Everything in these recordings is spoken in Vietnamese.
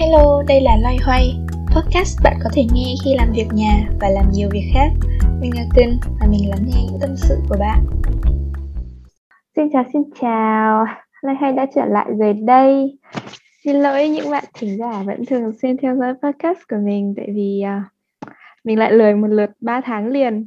Hello, đây là Loay Hoay Podcast bạn có thể nghe khi làm việc nhà và làm nhiều việc khác. Mình là Kinh và mình lắng nghe những tâm sự của bạn. Xin chào xin chào. Loay Hoay đã trở lại rồi đây. Xin lỗi những bạn thính giả vẫn thường xuyên theo dõi podcast của mình Tại vì uh, mình lại lười một lượt 3 tháng liền.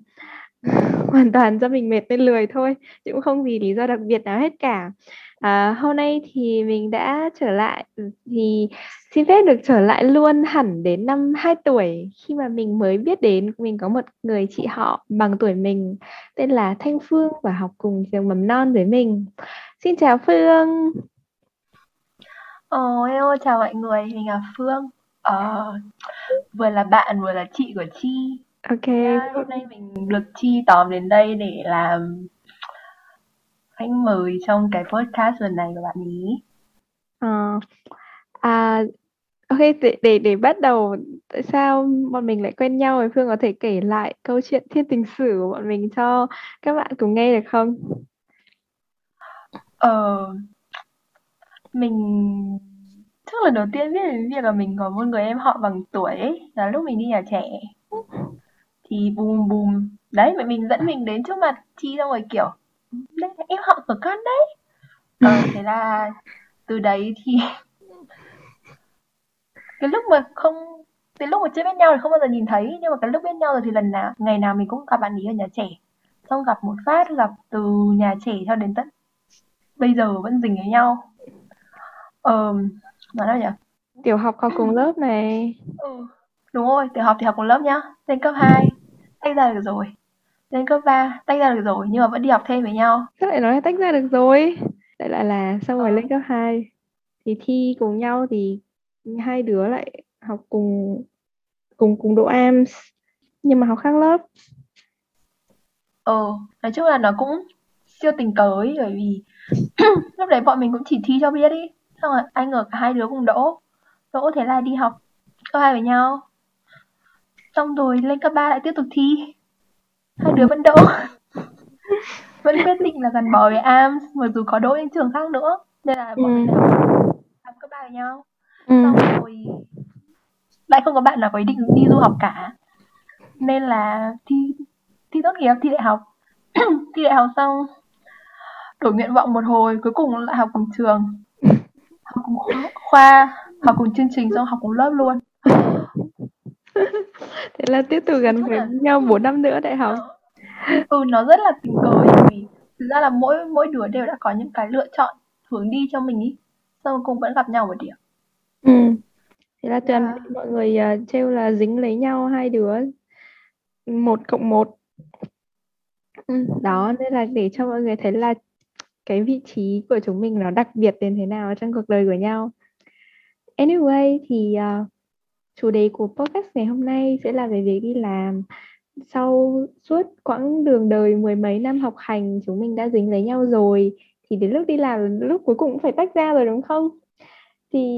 Hoàn toàn do mình mệt nên lười thôi Chứ cũng không vì lý do đặc biệt nào hết cả. À, hôm nay thì mình đã trở lại. Thì xin phép được trở lại luôn hẳn đến năm 2 tuổi khi mà mình mới biết đến mình có một người chị họ bằng tuổi mình tên là Thanh Phương và học cùng trường mầm non với mình. Xin chào Phương. Ồ, hello, chào mọi người, mình là Phương. Ờ, vừa là bạn vừa là chị của Chi. Ok. Yeah, hôm nay mình được Chi tóm đến đây để làm khách mời trong cái podcast lần này của bạn ý. Ờ, à, ok để, để để bắt đầu tại sao bọn mình lại quen nhau thì Phương có thể kể lại câu chuyện thiên tình sử của bọn mình cho các bạn cùng nghe được không? Ờ, mình chắc lần đầu tiên biết đến việc là mình có một người em họ bằng tuổi ấy, là lúc mình đi nhà trẻ. Thì bùm bùm, đấy mẹ mình dẫn mình đến trước mặt Chi ra ngoài kiểu đây là em họ của con đấy. Ờ, thế là từ đấy thì cái lúc mà không cái lúc mà chưa biết nhau thì không bao giờ nhìn thấy nhưng mà cái lúc biết nhau rồi thì lần nào ngày nào mình cũng gặp bạn ấy ở nhà trẻ xong gặp một phát gặp từ nhà trẻ cho đến tận bây giờ vẫn dình với nhau ờ nói nào nhỉ Tiểu học học cùng lớp này. ừ đúng rồi tiểu học thì học cùng lớp nhá lên cấp 2 tách ra được rồi lên cấp 3 tách ra được rồi nhưng mà vẫn đi học thêm với nhau Sao lại nói là tách ra được rồi? Lại là là xong rồi Ờ. lên cấp 2 thì thi cùng nhau thì hai đứa lại học cùng cùng cùng độ AMS nhưng mà học khác lớp. ờ nói chung là nó cũng siêu tình cờ ấy bởi vì lúc đấy bọn mình cũng chỉ thi cho biết đi xong rồi anh ở cả hai đứa cùng đỗ. Đỗ thế là đi học cấp hai với nhau. Xong rồi lên cấp 3 lại tiếp tục thi. Hai đứa vẫn đỗ. Vẫn quyết định là gắn bó với AMS mặc dù có đỗ những trường khác nữa. Nên là bọn mình Ừ. lại học cấp 3 với nhau Ừ. xong rồi lại không có bạn nào có ý định đi du học cả. Nên là thi thi tốt nghiệp thi đại học. Thi đại học xong đổi nguyện vọng một hồi cuối cùng lại học cùng trường. Học cùng khoa, học cùng chương trình xong học cùng lớp luôn. Thế là tiếp tục gắn với là- nhau 4 năm nữa đại học. ừ nó rất là tình cờ vì thực ra là mỗi mỗi đứa đều đã có những cái lựa chọn hướng đi cho mình ý. Xong rồi cùng vẫn gặp nhau một điểm Ừ. Thế là toàn Dạ. mọi người uh, trêu là dính lấy nhau hai đứa một cộng một. Ừ, đó nên là để cho mọi người thấy là cái vị trí của chúng mình nó đặc biệt đến thế nào trong cuộc đời của nhau. Anyway thì uh, chủ đề của podcast ngày hôm nay sẽ là về việc đi làm. Sau suốt quãng đường đời mười mấy năm học hành chúng mình đã dính lấy nhau rồi thì đến lúc đi làm lúc cuối cùng cũng phải tách ra rồi đúng không? Thì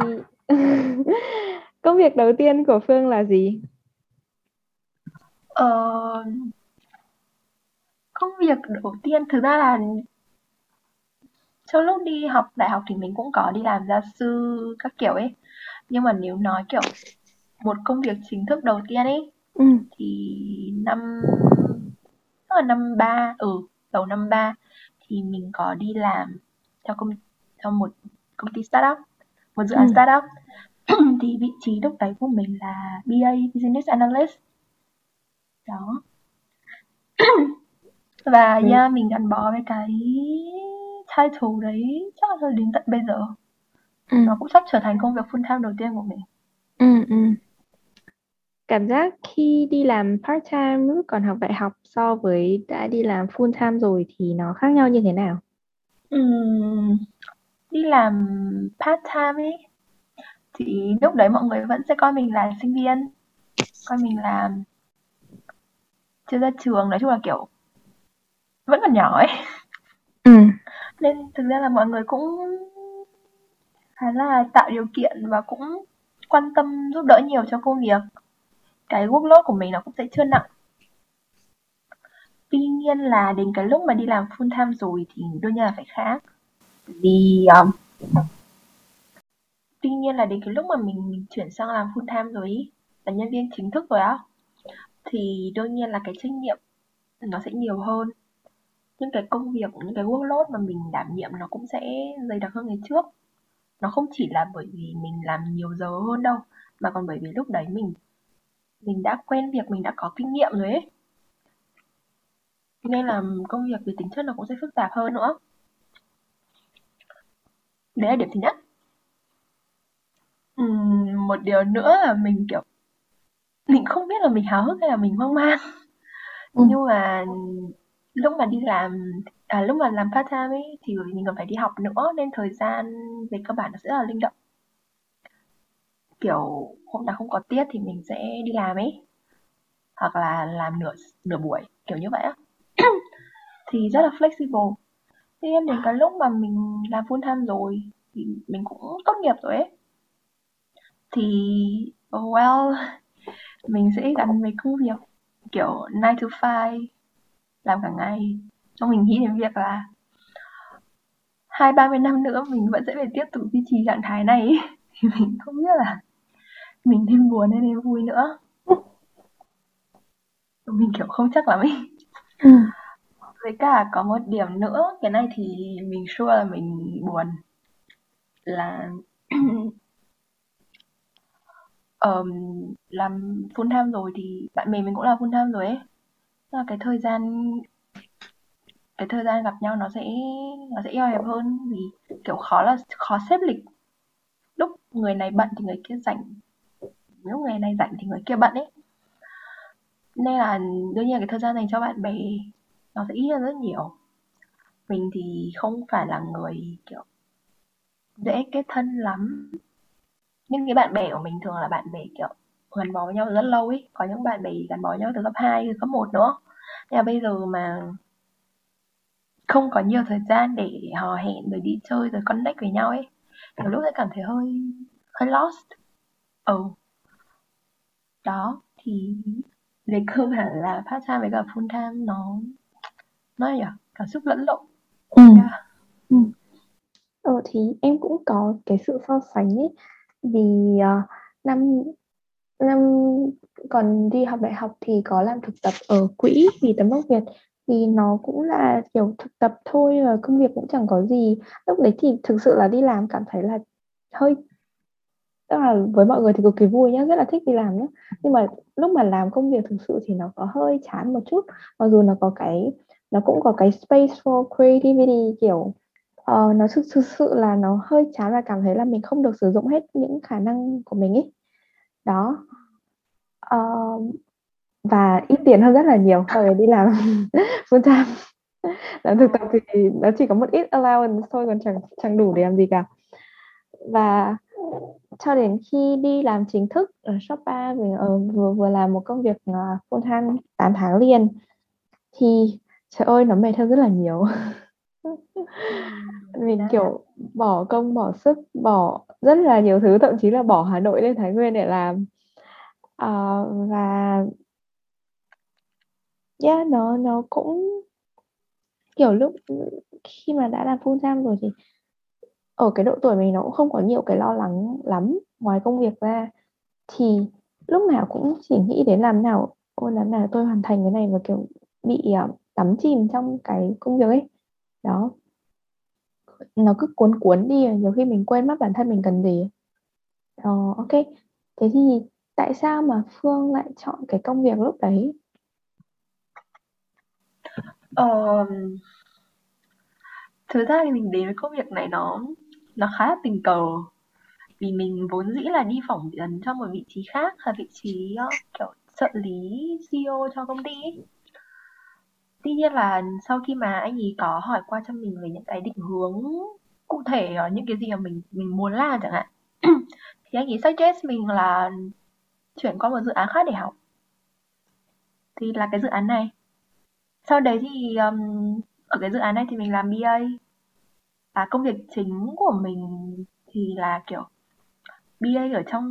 công việc đầu tiên của Phương là gì? ờ, công việc đầu tiên thực ra là trong lúc đi học đại học thì mình cũng có đi làm gia sư các kiểu ấy nhưng mà nếu nói kiểu một công việc chính thức đầu tiên ấy Ừ. thì năm là năm ba ừ đầu năm ba thì mình có đi làm cho công cho một công ty startup một dự án Ừ. startup thì vị trí lúc đấy của mình là BA Business Analyst đó và Ừ. yeah, mình gắn bó với cái title đấy chắc là đến tận bây giờ Ừ. nó cũng sắp trở thành công việc full time đầu tiên của mình Ừ, ừ. Cảm giác khi đi làm part time lúc còn học đại học so với đã đi làm full time rồi thì nó khác nhau như thế nào? Ừm, đi làm part time ấy. Thì lúc đấy mọi người vẫn sẽ coi mình là sinh viên coi mình là chưa ra trường nói chung là kiểu vẫn còn nhỏ ấy. Ừ. nên thực ra là mọi người cũng khá là tạo điều kiện và cũng quan tâm giúp đỡ nhiều cho công việc. Cái workload của mình nó cũng sẽ chưa nặng. Tuy nhiên là đến cái lúc mà đi làm full time rồi thì đương nhiên là phải khác vì um, tuy nhiên là đến cái lúc mà mình mình chuyển sang làm full time rồi ý là nhân viên chính thức rồi á thì đương nhiên là cái trách nhiệm nó sẽ nhiều hơn. Những cái công việc những cái workload mà mình đảm nhiệm nó cũng sẽ dày đặc hơn ngày trước. Nó không chỉ là bởi vì mình làm nhiều giờ hơn đâu mà còn bởi vì lúc đấy mình mình đã quen việc mình đã có kinh nghiệm rồi ấy. Nên là công việc về tính chất nó cũng sẽ phức tạp hơn nữa đấy là điểm thứ nhất. Uhm, một điều nữa là mình kiểu mình không biết là mình háo hức hay là mình hoang mang. Ừ. nhưng mà lúc mà đi làm à, lúc mà làm part time ấy thì mình còn phải đi học nữa nên thời gian về cơ bản nó sẽ là linh động. Kiểu hôm nào không có tiết thì mình sẽ đi làm ấy. Hoặc là làm nửa nửa buổi kiểu như vậy á. Thì rất là flexible tuy nhiên đến cái lúc mà mình làm full time rồi thì mình cũng tốt nghiệp rồi ấy. Thì well mình sẽ gắn với công việc kiểu 9 to 5 làm cả ngày. Xong mình nghĩ đến việc là hai ba mươi năm nữa mình vẫn sẽ phải tiếp tục duy trì trạng thái này. Thì mình không biết là mình nên buồn hay nên vui nữa. Mình kiểu không chắc lắm ấy ừ với cả có một điểm nữa cái này thì mình sure là mình buồn. Là um, làm full time rồi thì bạn bè mình cũng là full time rồi ấy. Là cái thời gian cái thời gian gặp nhau nó sẽ nó sẽ eo hẹp hơn vì kiểu khó là khó xếp lịch. Lúc người này bận thì người kia rảnh. Lúc người này rảnh thì người kia bận ấy. Nên là đương nhiên cái thời gian dành cho bạn bè nó sẽ ít hơn rất nhiều. Mình thì không phải là người, kiểu, dễ kết thân lắm. Nhưng cái bạn bè của mình thường là bạn bè, kiểu, gắn bó với nhau rất lâu ấy. Có những bạn bè gắn bó với nhau từ cấp 2 từ cấp 1 nữa. Nhưng bây giờ mà không có nhiều thời gian để hò hẹn, rồi đi chơi, rồi connect với nhau ấy, nhiều lúc sẽ cảm thấy hơi hơi lost. Ừ. Đó, thì về cơ bản là part time với cả full time, nó nó nhỉ cảm xúc lẫn lộn. Ừ. Yeah. ừ. ừ thì em cũng có cái sự so sánh ấy. Vì uh, năm năm còn đi học đại học thì có làm thực tập ở quỹ vì tấm gốc Việt. Thì nó cũng là kiểu thực tập thôi và công việc cũng chẳng có gì. Lúc đấy thì thực sự là đi làm cảm thấy là hơi tức là với mọi người thì cực kỳ vui nhá rất là thích đi làm nhá. Nhưng mà lúc mà làm công việc thực sự thì nó có hơi chán một chút. Mặc dù nó có cái nó cũng có cái space for creativity kiểu uh, nó thực, thực sự là nó hơi chán và cảm thấy là mình không được sử dụng hết những khả năng của mình ấy. Đó. Uh, và ít tiền hơn rất là nhiều so với đi làm full time. Làm thực tập thì nó chỉ có một ít allowance thôi còn chẳng chẳng đủ để làm gì cả. Và cho đến khi đi làm chính thức ở Shoppa mình uh, vừa vừa làm một công việc uh, full time 8 tháng liền thì trời ơi nó mệt hơn rất là nhiều. Mình kiểu bỏ công bỏ sức bỏ rất là nhiều thứ thậm chí là bỏ Hà Nội lên Thái Nguyên để làm. Uh, và yeah nó nó cũng kiểu lúc khi mà đã làm full time rồi thì ở cái độ tuổi mình nó cũng không có nhiều cái lo lắng lắm ngoài công việc ra. Thì lúc nào cũng chỉ nghĩ đến làm nào ôi làm nào tôi hoàn thành cái này và kiểu bị uh, đắm chìm trong cái công việc ấy. Đó. Nó cứ cuốn cuốn đi nhiều khi mình quên mất bản thân mình cần gì. Ờ, ok. Thế thì tại sao mà phương lại chọn cái công việc lúc đấy? Ờ, thực ra thì mình đến với công việc này nó nó khá là tình cờ. Vì mình vốn dĩ là đi phỏng vấn cho một vị trí khác là vị trí uh, kiểu trợ lý CEO cho công ty ấy. Tuy nhiên là sau khi mà anh ấy có hỏi qua cho mình về những cái định hướng cụ thể ở những cái gì mà mình mình muốn làm chẳng hạn thì anh ấy suggest mình là chuyển qua một dự án khác để học. Thì là cái dự án này. Sau đấy thì um, ở cái dự án này thì mình làm BA và công việc chính của mình thì là kiểu BA ở trong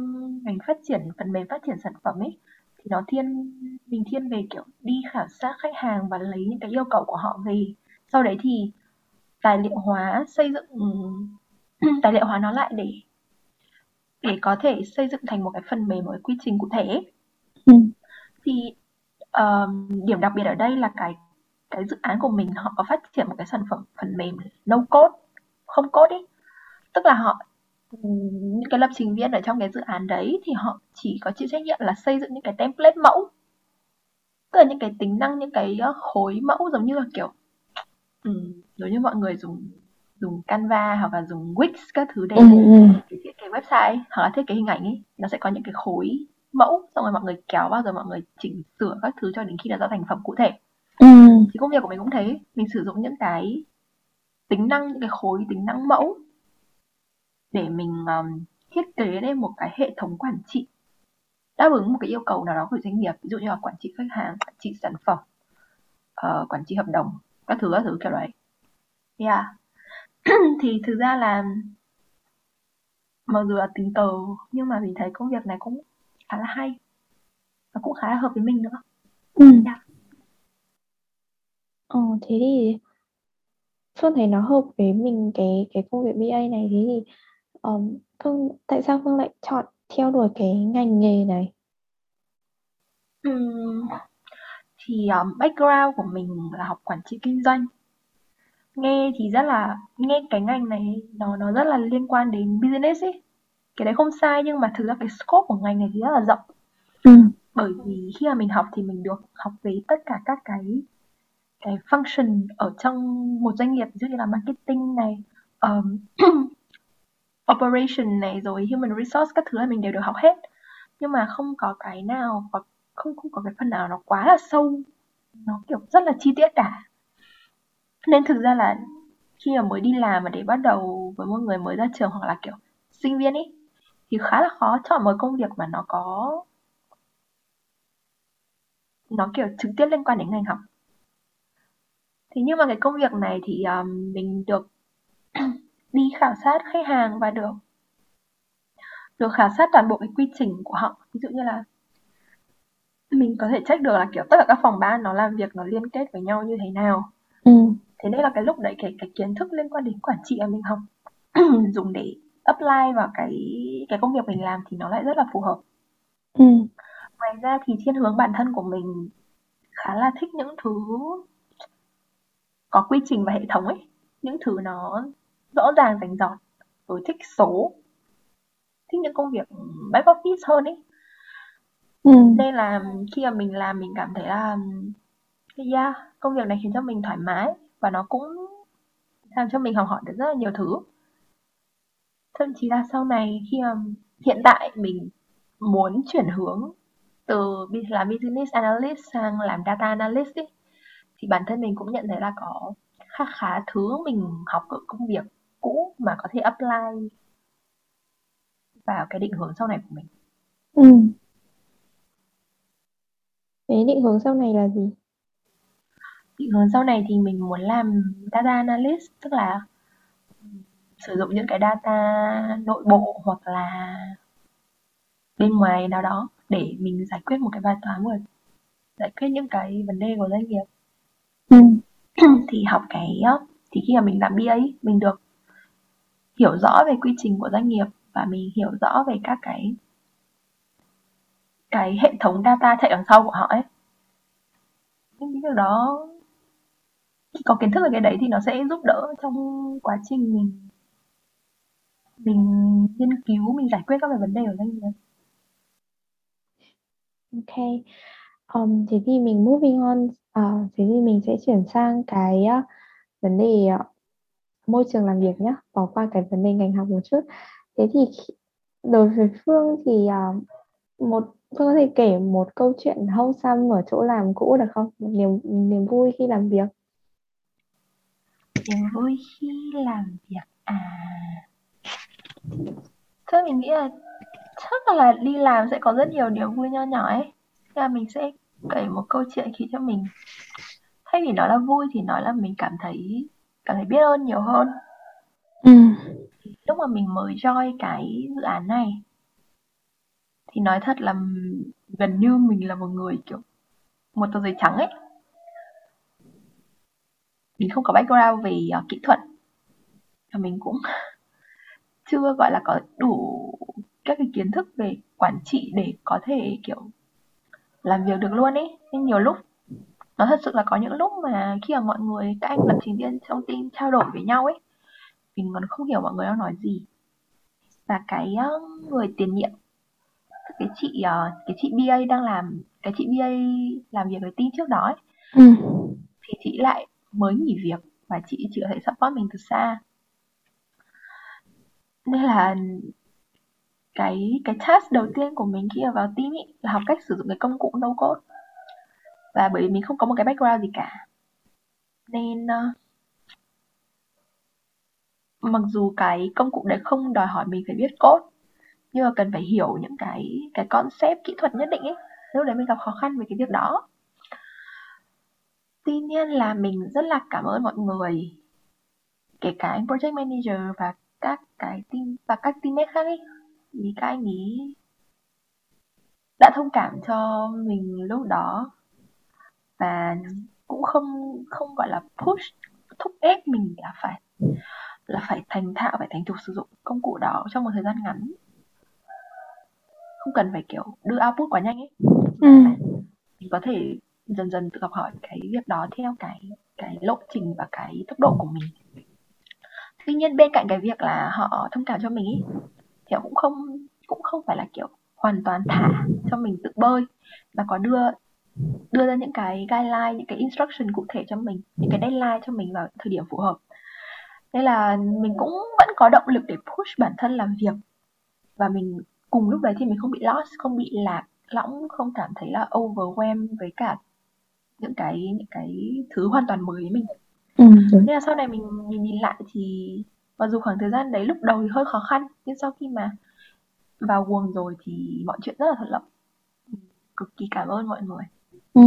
ngành phát triển phần mềm phát triển sản phẩm ấy thì nó thiên mình thiên về kiểu đi khảo sát khách hàng và lấy những cái yêu cầu của họ về. Sau đấy thì tài liệu hóa xây dựng tài liệu hóa nó lại để để có thể xây dựng thành một cái phần mềm một cái quy trình cụ thể. Ừ. thì um, điểm đặc biệt ở đây là cái cái dự án của mình họ có phát triển một cái sản phẩm phần mềm no code không code ý. Tức là họ những cái lập trình viên ở trong cái dự án đấy thì họ chỉ có chịu trách nhiệm là xây dựng những cái template mẫu tức là những cái tính năng những cái ờ, khối mẫu giống như là kiểu um, giống như mọi người dùng dùng Canva hoặc là dùng Wix các thứ để Ừ, ừ. thiết kế website hoặc là thiết kế hình ảnh ấy nó sẽ có những cái khối mẫu xong rồi mọi người kéo vào rồi mọi người chỉnh sửa các thứ cho đến khi nó ra thành phẩm cụ thể Ừ. thì công việc của mình cũng thế mình sử dụng những cái tính năng những cái khối tính năng mẫu để mình um, thiết kế lên một cái hệ thống quản trị đáp ứng một cái yêu cầu nào đó của doanh nghiệp ví dụ như là quản trị khách hàng quản trị sản phẩm uh, quản trị hợp đồng các thứ các thứ kiểu đấy yeah thì thực ra là mặc dù là tình cờ nhưng mà mình thấy công việc này cũng khá là hay và cũng khá là hợp với mình nữa Ừ. Yeah. Ờ, thế thì Phương thấy nó hợp với mình cái cái công việc BA này thế thì um, Phương tại sao Phương lại chọn theo đuổi cái ngành nghề này? Ừm, thì um, background của mình là học quản trị kinh doanh nghe thì rất là nghe cái ngành này nó nó rất là liên quan đến business ấy cái đấy không sai nhưng mà thực ra cái scope của ngành này thì rất là rộng Ừ. bởi vì khi mà mình học thì mình được học về tất cả các cái cái function ở trong một doanh nghiệp ví dụ như là marketing này um, operation này rồi human resource các thứ là mình đều được học hết. Nhưng mà không có cái nào hoặc không không có cái phần nào nó quá là sâu. Nó kiểu rất là chi tiết cả. Nên thực ra là khi mà mới đi làm mà để bắt đầu với một người mới ra trường hoặc là kiểu sinh viên ấy thì khá là khó chọn một công việc mà nó có nó kiểu trực tiếp liên quan đến ngành học. Thế nhưng mà cái công việc này thì um, mình được đi khảo sát khách hàng và được được khảo sát toàn bộ cái quy trình của họ. Ví dụ như là mình có thể check được là kiểu tất cả các phòng ban nó làm việc nó liên kết với nhau như thế nào. Ừ. thế nên là cái lúc đấy cái cái kiến thức liên quan đến quản trị mà mình học dùng để apply vào cái cái công việc mình làm thì nó lại rất là phù hợp. Ừ. ngoài ra thì thiên hướng bản thân của mình khá là thích những thứ có quy trình và hệ thống ấy. Những thứ nó rõ ràng rành rọt. Rồi thích số. Thích những công việc back office hơn ấy Ừ. nên là khi mà mình làm mình cảm thấy là yeah, công việc này khiến cho mình thoải mái và nó cũng làm cho mình học hỏi được rất là nhiều thứ. Thậm chí là sau này khi mà hiện tại mình muốn chuyển hướng từ làm business analyst sang làm data analyst ấy, thì bản thân mình cũng nhận thấy là có khá khá thứ mình học ở công việc cũ mà có thể apply vào cái định hướng sau này của mình Ừ. Thế định hướng sau này là gì? định hướng sau này thì mình muốn làm data analyst tức là sử dụng những cái data nội bộ hoặc là bên ngoài nào đó để mình giải quyết một cái bài toán rồi giải quyết những cái vấn đề của doanh nghiệp Ừ. thì học cái thì khi mà mình làm BA mình được hiểu rõ về quy trình của doanh nghiệp và mình hiểu rõ về các cái cái hệ thống data chạy đằng sau của họ ấy những cái đó khi có kiến thức về cái đấy thì nó sẽ giúp đỡ trong quá trình mình mình nghiên cứu mình giải quyết các cái vấn đề của doanh nghiệp Ok. Um, thế thì mình moving on. uh, thế thì mình sẽ chuyển sang cái uh, vấn đề uh, môi trường làm việc nhé. Bỏ qua cái vấn đề ngành học một chút. Thế thì đối với Phương thì uh, một Phương có thể kể một câu chuyện wholesome ở chỗ làm cũ được không? Một niềm niềm vui khi làm việc. niềm vui khi làm việc à thế mình nghĩ là chắc là đi làm sẽ có rất nhiều điều vui nho nhỏ ấy Thế là mình sẽ kể một câu chuyện khiến cho mình thay vì nói là vui thì nói là mình cảm thấy cảm thấy biết ơn nhiều hơn. Ừ. lúc mà mình mới join cái dự án này thì nói thật là gần như mình là một người kiểu một tờ giấy trắng ấy. Mình không có background về uh, kỹ thuật. Và mình cũng chưa gọi là có đủ các cái kiến thức về quản trị để có thể kiểu làm việc được luôn ấy. Nhưng nhiều lúc nó thật sự là có những lúc mà khi mà mọi người các anh lập trình viên trong team trao đổi với nhau ấy mình còn không hiểu mọi người đang nói gì. Và cái uh, người tiền nhiệm cái chị uh, cái chị BA đang làm cái chị BA làm việc với team trước đó ấy, ừ. thì chị lại mới nghỉ việc và chị chỉ có thể support mình từ xa. Nên là cái cái task đầu tiên của mình khi vào team ý, là học cách sử dụng cái công cụ no code và bởi vì mình không có một cái background gì cả. Nên uh, mặc dù cái công cụ đấy không đòi hỏi mình phải biết code nhưng mà cần phải hiểu những cái cái concept kỹ thuật nhất định ấy. Lúc đấy mình gặp khó khăn về cái việc đó. Tuy nhiên là mình rất là cảm ơn mọi người kể cả anh project manager và các cái team và các teammate khác ấy. Vì các anh ý đã thông cảm cho mình lúc đó và cũng không không gọi là push thúc ép mình là phải là phải thành thạo phải thành thục sử dụng công cụ đó trong một thời gian ngắn. Không cần phải kiểu đưa output quá nhanh ấy. Ừ. mình có thể dần dần tự học hỏi cái việc đó theo cái cái lộ trình và cái tốc độ của mình. Tuy nhiên bên cạnh cái việc là họ thông cảm cho mình ý, thì họ cũng không cũng không phải là kiểu hoàn toàn thả cho mình tự bơi mà có đưa đưa ra những cái guideline những cái instruction cụ thể cho mình những cái deadline cho mình vào thời điểm phù hợp. Nên là mình cũng vẫn có động lực để push bản thân làm việc. Và mình cùng lúc đấy thì mình không bị lost không bị lạc lõng không cảm thấy là overwhelmed với cả những cái những cái thứ hoàn toàn mới với mình. Ừ, đúng. nên là sau này mình nhìn nhìn lại thì mặc dù khoảng thời gian đấy lúc đầu thì hơi khó khăn nhưng sau khi mà vào guồng rồi thì mọi chuyện rất là thuận lợi. Cực kỳ cảm ơn mọi người ừ.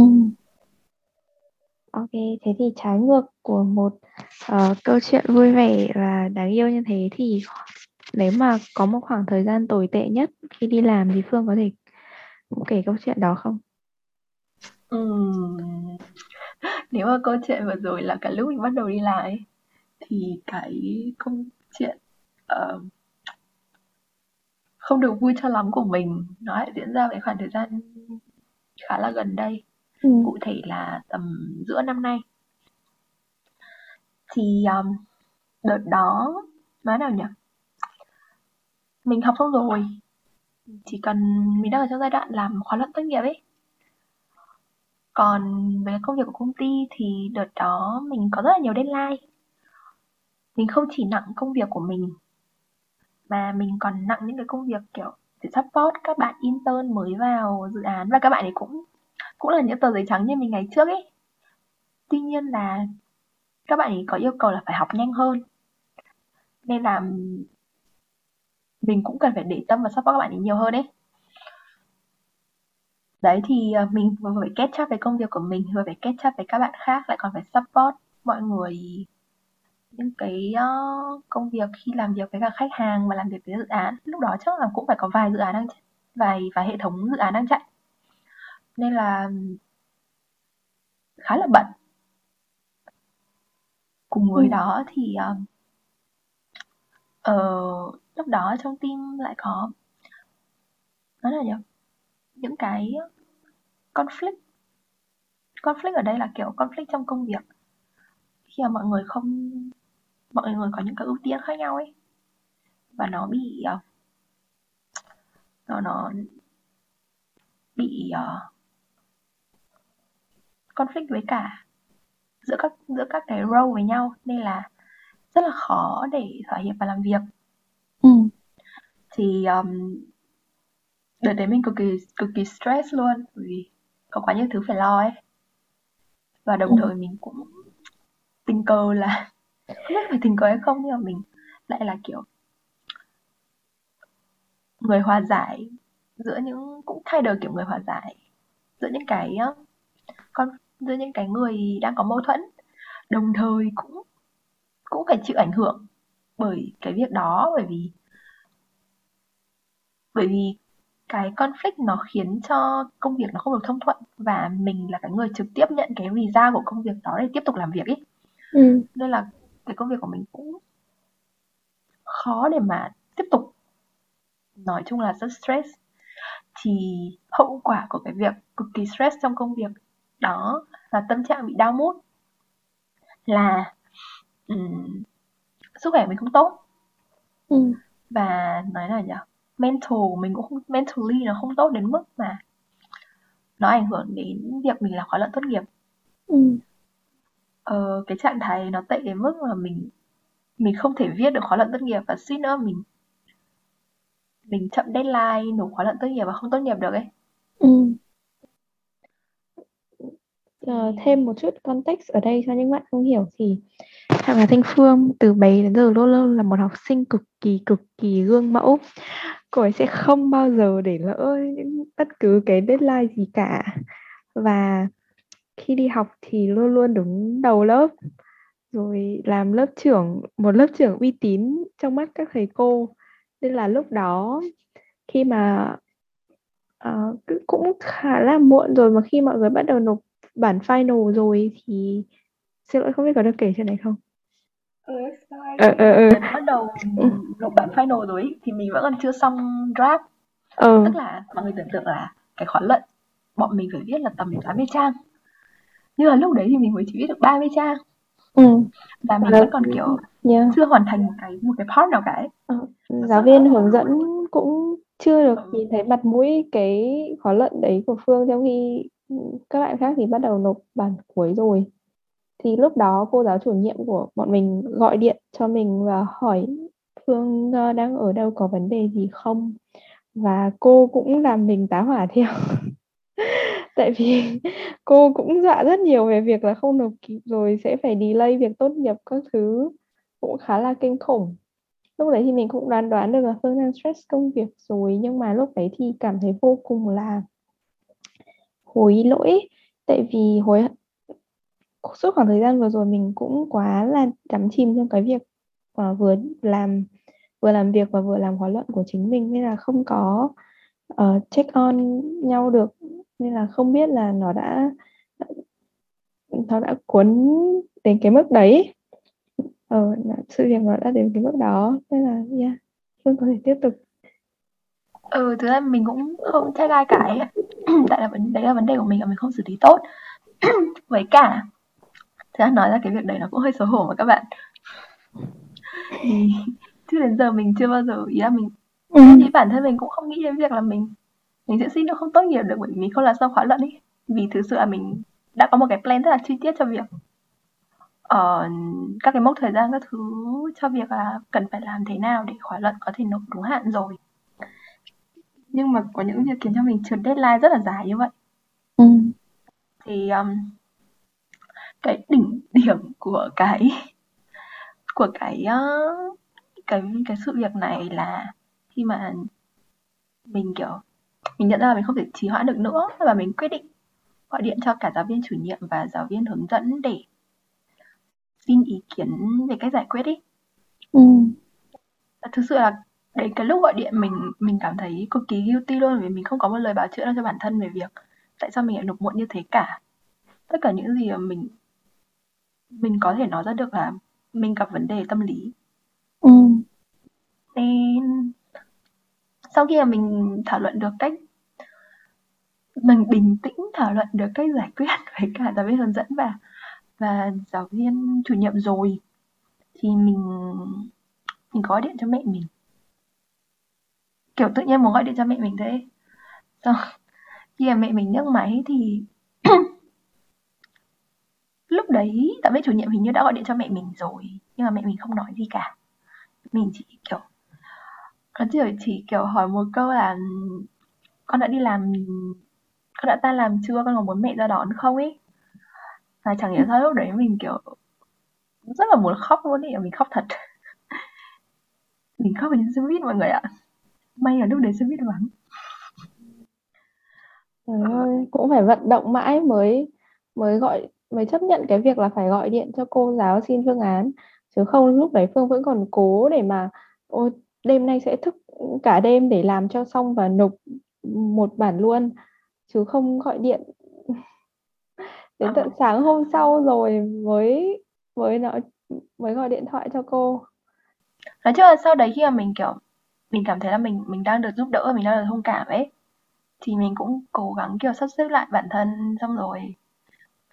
Ok, thế thì trái ngược của một uh, câu chuyện vui vẻ và đáng yêu như thế thì nếu mà có một khoảng thời gian tồi tệ nhất khi đi làm thì Phương có thể kể câu chuyện đó không? Ừm, Nếu mà câu chuyện vừa rồi là cả lúc mình bắt đầu đi làm ấy, thì cái câu chuyện ờ, không được vui cho lắm của mình nó lại diễn ra cái khoảng thời gian khá là gần đây. Ừ. Cụ thể là tầm giữa năm nay. Thì um, đợt đó má nào nhỉ? Mình học xong rồi, chỉ cần mình đang ở trong giai đoạn làm khóa luận tốt nghiệp ấy còn về công việc của công ty thì đợt đó mình có rất là nhiều deadline. Mình không chỉ nặng công việc của mình mà mình còn nặng những cái công việc kiểu để support các bạn intern mới vào dự án và các bạn ấy cũng cũng là những tờ giấy trắng như mình ngày trước ấy. Tuy nhiên là các bạn ấy có yêu cầu là phải học nhanh hơn. Nên là mình cũng cần phải để tâm và support các bạn ấy nhiều hơn ấy đấy thì ờ, mình vừa phải catch up với công việc của mình vừa phải catch up với các bạn khác lại còn phải support mọi người những cái uh, công việc khi làm việc với cả khách hàng và làm việc với dự án lúc đó chắc là cũng phải có vài dự án đang vài vài hệ thống dự án đang chạy nên là khá là bận. Cùng với ừ. đó thì uh, uh, lúc đó trong team lại có nói là gì những cái conflict. Conflict ở đây là kiểu conflict trong công việc. Khi mà mọi người không mọi người có những cái ưu tiên khác nhau ấy và nó bị uh, nó nó bị uh, conflict với cả giữa các giữa các cái role với nhau nên là rất là khó để thỏa hiệp và làm việc ừ. thì um, đợt đấy mình cực kỳ cực kỳ stress luôn vì có quá nhiều thứ phải lo ấy và đồng ừ. thời mình cũng tình cờ là không biết phải tình cờ hay không nhưng mà mình lại là kiểu người hòa giải giữa những cũng thay đổi kiểu người hòa giải giữa những cái con giữa những cái người đang có mâu thuẫn. Đồng thời cũng cũng phải chịu ảnh hưởng bởi cái việc đó bởi vì bởi vì cái conflict nó khiến cho công việc nó không được thông thuận và mình là cái người trực tiếp nhận cái visa của công việc đó để tiếp tục làm việc ý. Ừ. nên là cái công việc của mình cũng khó để mà tiếp tục. Nói chung là rất stress. Thì hậu quả của cái việc cực kỳ stress trong công việc đó là tâm trạng bị đau mood là um, sức khỏe mình không tốt ừ. và nói là nhỉ mental mình cũng không mentally nó không tốt đến mức mà nó ảnh hưởng đến việc mình làm khóa luận tốt nghiệp ừ. ờ, cái trạng thái nó tệ đến mức mà mình mình không thể viết được khóa luận tốt nghiệp và suýt nữa mình mình chậm deadline nộp khóa luận tốt nghiệp và không tốt nghiệp được ấy ừ uh, thêm một chút context ở đây cho những bạn không hiểu thì thằng là Thanh Phương từ bé đến giờ luôn luôn là một học sinh cực kỳ cực kỳ gương mẫu. Cô ấy sẽ không bao giờ để lỡ những bất cứ cái deadline gì cả. Và khi đi học thì luôn luôn đứng đầu lớp rồi làm lớp trưởng một lớp trưởng uy tín trong mắt các thầy cô. Nên là lúc đó khi mà uh, cũng khá là muộn rồi mà khi mọi người bắt đầu nộp bản final rồi thì xin lỗi không biết có được kể chuyện này không ừ, ờ, ờ, ừ. bắt đầu ừ. nộp bản final rồi thì mình vẫn còn chưa xong draft ừ. tức là mọi người tưởng tượng là cái khóa luận bọn mình phải viết là tầm 80 trang nhưng mà lúc đấy thì mình mới chỉ viết được 30 trang ừ. và mình vẫn còn kiểu yeah. chưa hoàn thành một cái một cái part nào cả ấy. Ừ. giáo viên hướng dẫn cũng chưa được nhìn thấy mặt mũi cái khóa luận đấy của Phương trong khi các bạn khác thì bắt đầu nộp bản cuối rồi. Thì lúc đó cô giáo chủ nhiệm của bọn mình gọi điện cho mình và hỏi Phương ờ, đang ở đâu, có vấn đề gì không? Và cô cũng làm mình tá hỏa theo. Tại vì cô cũng dọa rất nhiều về việc là không nộp kịp rồi, sẽ phải delay việc tốt nghiệp các thứ. Cũng khá là kinh khủng. Lúc đấy thì mình cũng đoán đoán được là Phương đang stress công việc rồi, nhưng mà lúc đấy thì cảm thấy vô cùng là hối lỗi. Tại vì hối suốt khoảng thời gian vừa rồi mình cũng quá là đắm chìm trong cái việc uh, vừa làm vừa làm việc và vừa làm khóa luận của chính mình nên là không có uh, check on nhau được. Nên là không biết là nó đã nó đã cuốn đến cái mức đấy. Ờ sự việc nó đã đến cái mức đó. Nên là yeah phương có thể tiếp tục ừ thực ra mình cũng không trách ai cả tại là vấn đấy là vấn đề của mình là mình không xử lý tốt. Với cả thực ra nói ra cái việc đấy nó cũng hơi xấu hổ mà các bạn. Thì chứ đến giờ mình chưa bao giờ ý là mình ừ. thì bản thân mình cũng không nghĩ đến việc là mình mình sẽ xin nó không tốt nghiệp được bởi vì mình không làm xong khóa luận ấy. Vì thực sự là mình đã có một cái plan rất là chi tiết cho việc ở uh, các cái mốc thời gian các thứ cho việc là cần phải làm thế nào để khóa luận có thể nộp đúng hạn rồi nhưng mà có những việc khiến cho mình trượt deadline rất là dài như vậy ừ. thì um, cái đỉnh điểm của cái của cái uh, cái cái sự việc này là khi mà mình kiểu mình nhận ra là mình không thể trì hoãn được nữa và mình quyết định gọi điện cho cả giáo viên chủ nhiệm và giáo viên hướng dẫn để xin ý kiến về cách giải quyết ý. Ừ. Thực sự là đến cái lúc gọi điện mình mình cảm thấy cực kỳ guilty luôn vì mình không có một lời báo chữa nào cho bản thân về việc tại sao mình lại nộp muộn như thế cả. Tất cả những gì mà mình mình có thể nói ra được là mình gặp vấn đề tâm lý. Ừ. Nên sau khi mà mình thảo luận được cách mình bình tĩnh thảo luận được cách giải quyết với cả giáo viên hướng dẫn và và giáo viên chủ nhiệm rồi thì mình mình có gọi điện cho mẹ mình kiểu tự nhiên muốn gọi điện cho mẹ mình thế. Xong khi mà mẹ mình nhấc máy thì lúc đấy giáo viên chủ nhiệm hình như đã gọi điện cho mẹ mình rồi nhưng mà mẹ mình không nói gì cả. Mình chỉ kiểu nó chỉ chỉ kiểu hỏi một câu là con đã đi làm con đã tan làm chưa? Con có muốn mẹ ra đón không ấy? Và chẳng hiểu sao lúc đấy mình kiểu rất là muốn khóc luôn ấy mình khóc thật. Mình khóc vì xe buýt mọi người ạ may là lúc đấy xe buýt vắng Trời ơi, cũng phải vận động mãi mới mới gọi mới chấp nhận cái việc là phải gọi điện cho cô giáo xin phương án. Chứ không lúc đấy Phương vẫn còn cố để mà ôi đêm nay sẽ thức cả đêm để làm cho xong và nộp một bản luôn. Chứ không gọi điện. Đến tận sáng hôm sau rồi mới mới nói mới gọi điện thoại cho cô. Nói chung là sau đấy khi mà mình kiểu mình cảm thấy là mình mình đang được giúp đỡ mình đang được thông cảm ấy thì mình cũng cố gắng kiểu sắp xếp lại bản thân xong rồi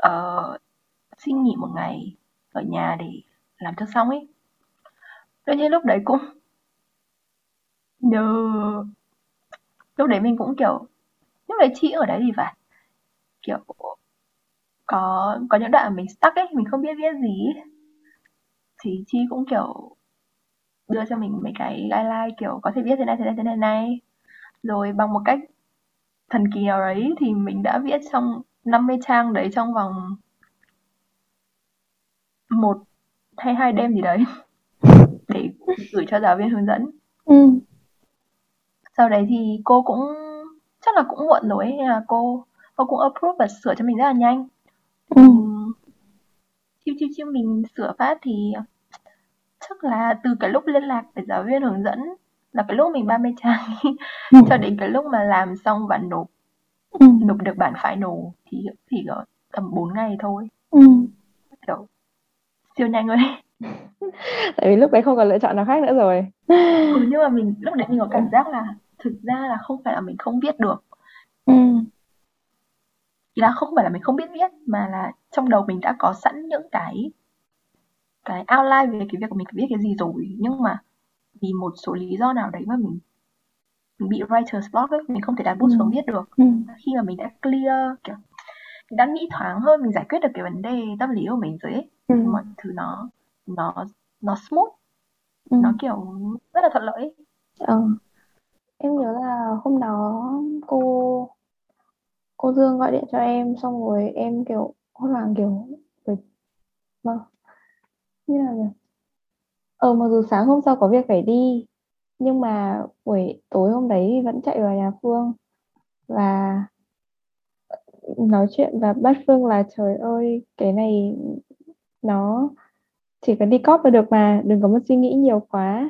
uh, xin nghỉ một ngày ở nhà để làm cho xong ấy tuy nhiên lúc đấy cũng nhờ lúc đấy mình cũng kiểu lúc đấy chị ở đấy thì phải kiểu có có những đoạn mình stuck ấy mình không biết viết gì ấy. thì chi cũng kiểu đưa cho mình mấy cái guideline kiểu có thể viết thế này thế này thế này này rồi bằng một cách thần kỳ nào đấy thì mình đã viết xong 50 trang đấy trong vòng một hay hai đêm gì đấy để gửi cho giáo viên hướng dẫn ừ. sau đấy thì cô cũng chắc là cũng muộn rồi nên là cô cô cũng approve và sửa cho mình rất là nhanh ừ. chiêu chiêu chiêu mình sửa phát thì chắc là từ cái lúc liên lạc với giáo viên hướng dẫn là cái lúc mình 30 trang ừ. cho đến cái lúc mà làm xong và nộp ừ. nộp được bản final thì chỉ có tầm 4 ngày thôi ừ. kiểu siêu nhanh rồi tại vì lúc đấy không còn lựa chọn nào khác nữa rồi ừ, nhưng mà mình lúc đấy mình có cảm giác là thực ra là không phải là mình không viết được ừ. là không phải là mình không biết viết mà là trong đầu mình đã có sẵn những cái cái outline về cái việc của mình viết cái gì rồi nhưng mà vì một số lý do nào đấy mà mình mình bị writer's block ấy mình không thể đặt bút ừ. xuống viết được ừ. khi mà mình đã clear kiểu mình đã nghĩ thoáng hơn mình giải quyết được cái vấn đề tâm lý của mình rồi ấy ừ. mọi thứ nó nó nó smooth ừ. nó kiểu rất là thuận lợi ấy. ừ. em nhớ là hôm đó cô cô Dương gọi điện cho em xong rồi em kiểu hốt hoảng kiểu vâng như là ờ mặc dù sáng hôm sau có việc phải đi nhưng mà buổi tối hôm đấy vẫn chạy vào nhà Phương và nói chuyện và bắt Phương là trời ơi cái này nó chỉ cần đi cóp là được mà đừng có một suy nghĩ nhiều quá.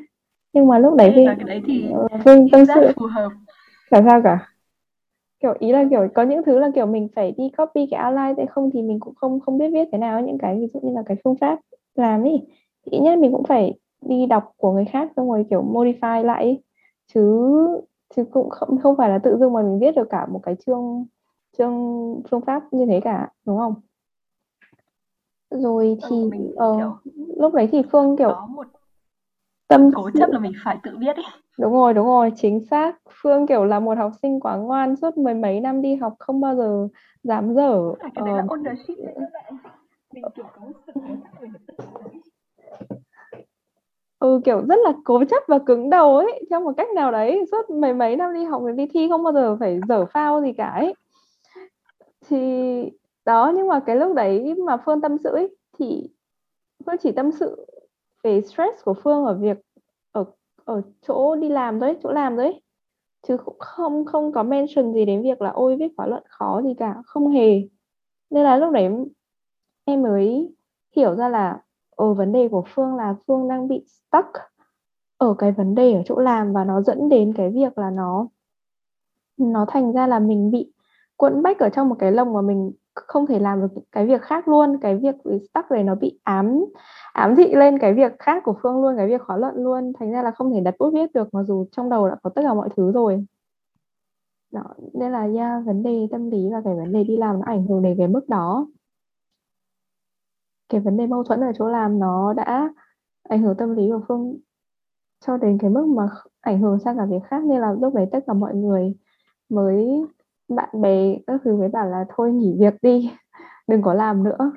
Nhưng mà lúc đấy thì cái đấy thì ờ, Phương tâm sự phù hợp. Là sao cả? Kiểu ý là kiểu có những thứ là kiểu mình phải đi copy cái outline hay không thì mình cũng không không biết viết thế nào những cái ví dụ như là cái phương pháp làm ý. Thì ít nhất mình cũng phải đi đọc của người khác xong rồi kiểu modify lại ý. chứ chứ cũng không không phải là tự dưng mà mình viết được cả một cái chương chương phương pháp như thế cả đúng không? Rồi ừ, thì ừ, mình, uh, kiểu, lúc đấy thì phương kiểu có một tâm cố chấp là mình phải tự viết ấy đúng rồi đúng rồi chính xác. Phương kiểu là một học sinh quá ngoan suốt mười mấy năm đi học không bao giờ dám dở. Cái đấy uh, là ownership ừ kiểu rất là cố chấp và cứng đầu ấy theo một cách nào đấy. Suốt mấy mấy năm đi học đi thi không bao giờ phải dở phao gì cả ấy. Thì đó nhưng mà cái lúc đấy mà phương tâm sự ấy, thì phương chỉ tâm sự về stress của phương ở việc ở ở chỗ đi làm đấy chỗ làm đấy chứ cũng không không có mention gì đến việc là ôi viết khóa luận khó gì cả. Không hề. Nên là lúc đấy em mới hiểu ra là ở vấn đề của Phương là Phương đang bị stuck ở cái vấn đề ở chỗ làm và nó dẫn đến cái việc là nó nó thành ra là mình bị quẫn bách ở trong một cái lồng mà mình không thể làm được cái việc khác luôn. Cái việc bị stuck này nó bị ám ám thị lên cái việc khác của Phương luôn cái việc khó luận luôn. Thành ra là không thể đặt bút viết được mặc dù trong đầu đã có tất cả mọi thứ rồi. Đó nên là yeah, vấn đề tâm lý và cái vấn đề đi làm nó ảnh hưởng đến cái mức đó cái vấn đề mâu thuẫn ở chỗ làm nó đã ảnh hưởng tâm lý của Phương cho đến cái mức mà ảnh hưởng sang cả việc khác nên là lúc đấy tất cả mọi người mới bạn bè các thứ mới bảo là thôi nghỉ việc đi đừng có làm nữa.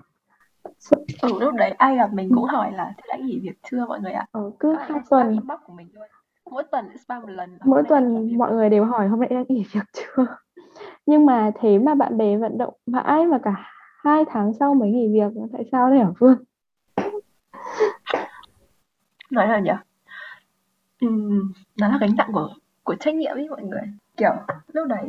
Ừ, lúc đấy ai gặp mình cũng hỏi là thế đã nghỉ việc chưa mọi người ạ? Ừ, cứ hai tuần. của mình thôi. Mỗi tuần spam một lần mỗi tuần mọi người đều hỏi hôm nay đã nghỉ việc chưa? Nhưng mà thế mà bạn bè vận động mãi mà cả hai tháng sau mới nghỉ việc tại sao đây hả Phương nói là nhỉ uhm, nó là gánh nặng của của trách nhiệm ấy mọi người kiểu lúc đấy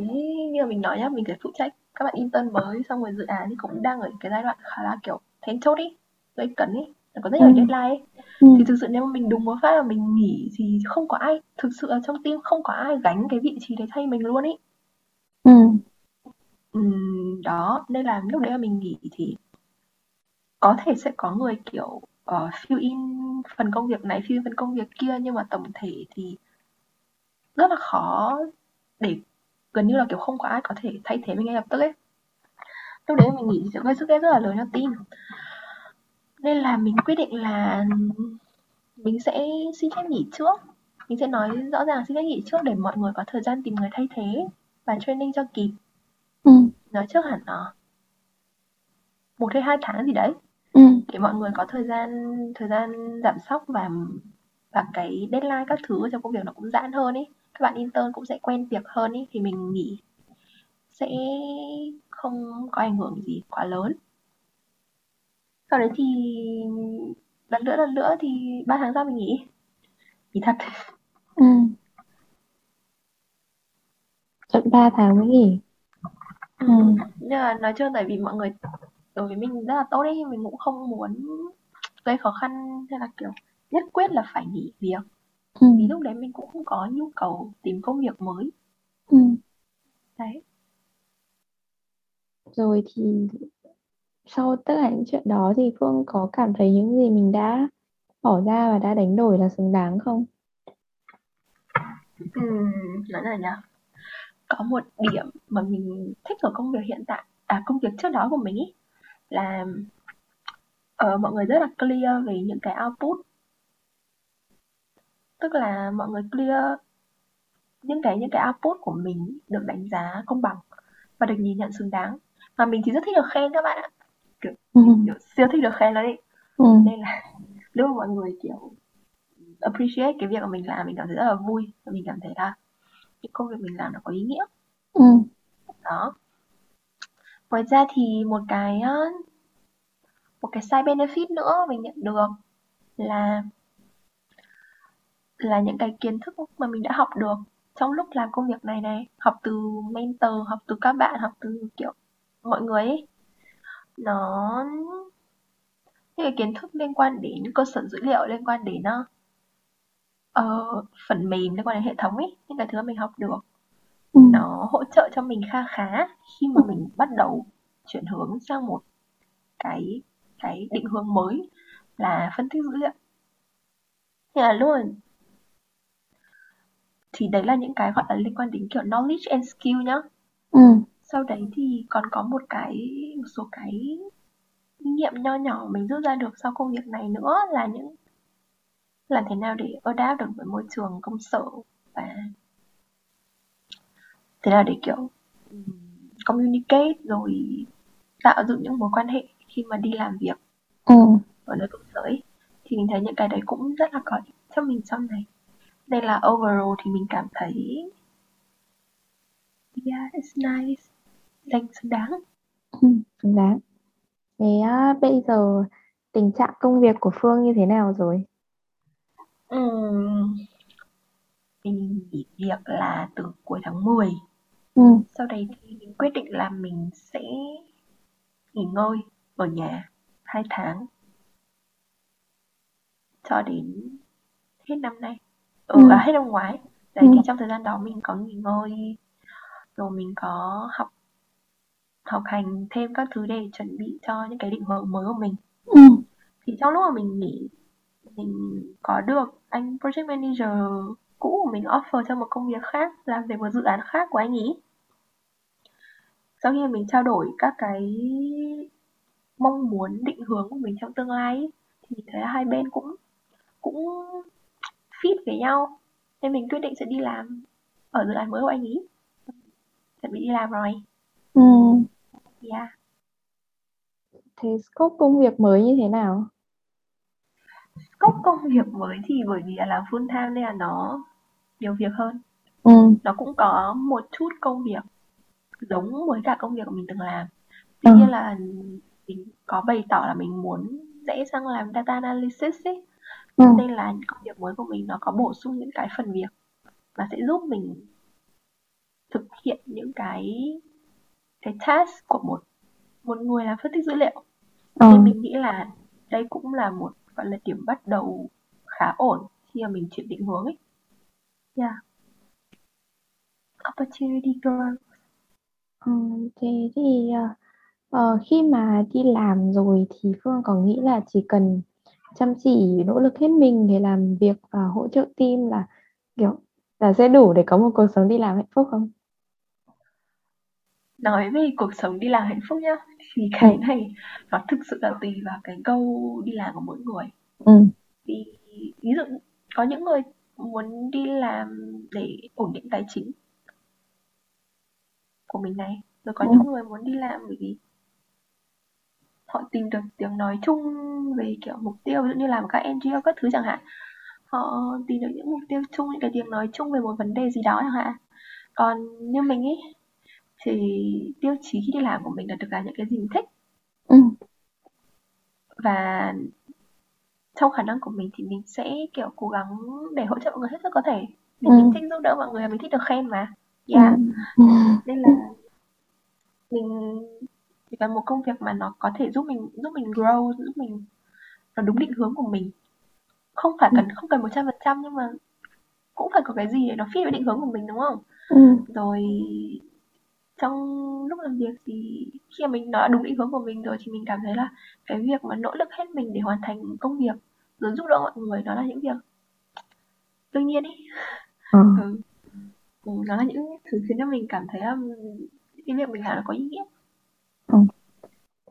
như mình nói nhá mình phải phụ trách các bạn intern mới xong rồi dự án thì cũng đang ở cái giai đoạn khá là kiểu then chốt ý gây cấn ý có rất nhiều ừ. deadline ấy. Ừ. thì thực sự nếu mà mình đúng một phát là mình nghỉ thì không có ai thực sự là trong team không có ai gánh cái vị trí đấy thay mình luôn ý ừ. Ừm, đó, nên là lúc đấy mà mình nghỉ thì có thể sẽ có người, kiểu, uh, fill in phần công việc này, fill in phần công việc kia, nhưng mà tổng thể thì rất là khó để gần như là kiểu không có ai có thể thay thế mình ngay lập tức ấy. Lúc đấy mình nghĩ sẽ gây sức ép rất là lớn cho team. Nên là mình quyết định là mình sẽ xin phép nghỉ trước. Mình sẽ nói rõ ràng xin phép nghỉ trước để mọi người có thời gian tìm người thay thế và training cho kịp ừ. nói trước hẳn là một hay hai tháng gì đấy. Ừ. để mọi người có thời gian thời gian giảm sóc và và cái deadline các thứ trong công việc nó cũng giãn hơn ấy các bạn intern cũng sẽ quen việc hơn ấy thì mình nghĩ sẽ không có ảnh hưởng gì quá lớn. Sau đấy thì lần nữa lần nữa thì ba tháng sau mình nghỉ. Nghỉ thật. Ừ. tận ba tháng mới nghỉ ừ. nhưng mà nói chung tại vì mọi người đối với mình rất là tốt đấy mình cũng không muốn gây khó khăn hay là kiểu nhất quyết là phải nghỉ việc ừ. vì lúc đấy mình cũng không có nhu cầu tìm công việc mới ừ. đấy rồi thì sau tất cả những chuyện đó thì Phương có cảm thấy những gì mình đã bỏ ra và đã đánh đổi là xứng đáng không? Ừ, nói là nhá có một điểm mà mình thích ở công việc hiện tại à công việc trước đó của mình ý là uh, mọi người rất là clear về những cái output tức là mọi người clear những cái những cái output của mình được đánh giá công bằng và được nhìn nhận xứng đáng mà mình thì rất thích được khen các bạn ạ kiểu, ừ. kiểu siêu thích được khen đi ừ. nên là lúc mà mọi người kiểu appreciate cái việc mà mình làm mình cảm thấy rất là vui và mình cảm thấy là cái công việc mình làm nó có ý nghĩa. Ừ. đó. Ngoài ra thì một cái một cái side benefit nữa mình nhận được là là những cái kiến thức mà mình đã học được trong lúc làm công việc này này học từ mentor học từ các bạn học từ kiểu mọi người ấy. Nó những cái kiến thức liên quan đến cơ sở dữ liệu liên quan đến uh, phần mềm liên quan đến hệ thống ấy những cái thứ mà mình học được ừ. nó hỗ trợ cho mình kha khá khi mà mình bắt đầu chuyển hướng sang một cái cái định hướng mới là phân tích dữ liệu thì là luôn thì đấy là những cái gọi là liên quan đến kiểu knowledge and skill nhá ừ. sau đấy thì còn có một cái một số cái kinh nghiệm nho nhỏ mình rút ra được sau công việc này nữa là những làm thế nào để adapt được với môi trường công sở và thế nào để kiểu communicate rồi tạo dựng những mối quan hệ khi mà đi làm việc ừ. ở nơi công sở ấy. thì mình thấy những cái đấy cũng rất là có ích cho mình sau này đây là overall thì mình cảm thấy yeah it's nice dành xứng đáng ừ, xứng đáng thế uh, bây giờ tình trạng công việc của Phương như thế nào rồi ừ. mình nghỉ việc là từ cuối tháng 10 ừ. sau đấy thì mình quyết định là mình sẽ nghỉ ngơi ở nhà hai tháng cho đến hết năm nay ừ, ừ. À, hết năm ngoái đấy ừ. thì trong thời gian đó mình có nghỉ ngơi rồi mình có học học hành thêm các thứ để chuẩn bị cho những cái định hướng mới của mình ừ. thì trong lúc mà mình nghỉ mình có được anh project manager cũ của mình offer cho một công việc khác làm về một dự án khác của anh ấy sau khi mình trao đổi các cái mong muốn định hướng của mình trong tương lai thì thấy hai bên cũng cũng fit với nhau. Nên mình quyết định sẽ đi làm ở dự án mới của anh ấy chuẩn bị đi làm rồi. Ừ. yeah. Thế scope công việc mới như thế nào scope công việc mới thì bởi vì là làm full time nên là nó nhiều việc hơn ừ. nó cũng có một chút công việc giống với cả công việc mình từng làm tuy ừ. nhiên là mình có bày tỏ là mình muốn rẽ sang làm data analysis ấy ừ. nên là công việc mới của mình nó có bổ sung những cái phần việc mà sẽ giúp mình thực hiện những cái cái task của một một người làm phân tích dữ liệu ừ. nên mình nghĩ là đây cũng là một gọi là điểm bắt đầu khá ổn khi mà mình chuyển định hướng ấy. Yeah. Opportunity girl ừ, thế thì uh, khi mà đi làm rồi thì Phương có nghĩ là chỉ cần chăm chỉ nỗ lực hết mình để làm việc và hỗ trợ team là kiểu là sẽ đủ để có một cuộc sống đi làm hạnh phúc không? Nói về cuộc sống đi làm hạnh phúc nhá thì cái này nó thực sự là tùy vào cái câu đi làm của mỗi người. Ừ. Vì ví dụ có những người muốn đi làm để ổn định tài chính của mình này, rồi có Ừ. những người muốn đi làm bởi vì họ tìm được tiếng nói chung về kiểu mục tiêu ví dụ như làm các NGO các thứ chẳng hạn họ tìm được những mục tiêu chung những cái tiếng nói chung về một vấn đề gì đó chẳng hạn còn như mình ý thì tiêu chí khi đi làm của mình là được làm những cái gì mình thích Ừ. và trong khả năng của mình thì mình sẽ kiểu cố gắng để hỗ trợ mọi người hết sức có thể vì Ừ. mình thích giúp đỡ mọi người và mình thích được khen mà yeah Ừ. nên là mình chỉ cần một công việc mà nó có thể giúp mình giúp mình grow giúp mình nó đúng định hướng của mình không phải cần không cần một trăm phần trăm nhưng mà cũng phải có cái gì để nó fit với định hướng của mình đúng không Ừ. rồi trong lúc làm việc thì khi mà mình nó đã đúng định hướng của mình rồi thì mình cảm thấy là cái việc mà nỗ lực hết mình để hoàn thành công việc rồi giúp đỡ mọi người nó là những việc đương nhiên ý Ờ. ừ. ừ, nó là những thứ khiến cho mình cảm thấy là cái việc mình làm nó có ý nghĩa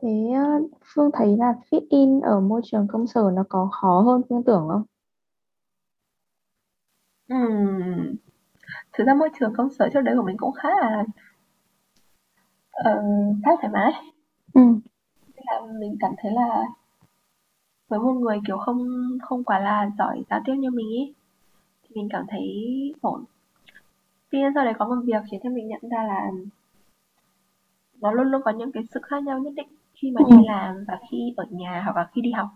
Thế ờ, Phương thấy là fit in ở môi trường công sở nó có khó hơn Phương tưởng không? Ừm, thực ra môi trường công sở trước đấy của mình cũng khá là ờ, khá thoải mái Ừ. Nên là mình cảm thấy là với một người kiểu không không quá là giỏi giao tiếp như mình ý thì mình cảm thấy ổn tuy nhiên sau đấy có một việc khiến cho mình nhận ra là nó luôn luôn có những cái sự khác nhau nhất định khi mà Ừ. đi làm và khi ở nhà hoặc là khi đi học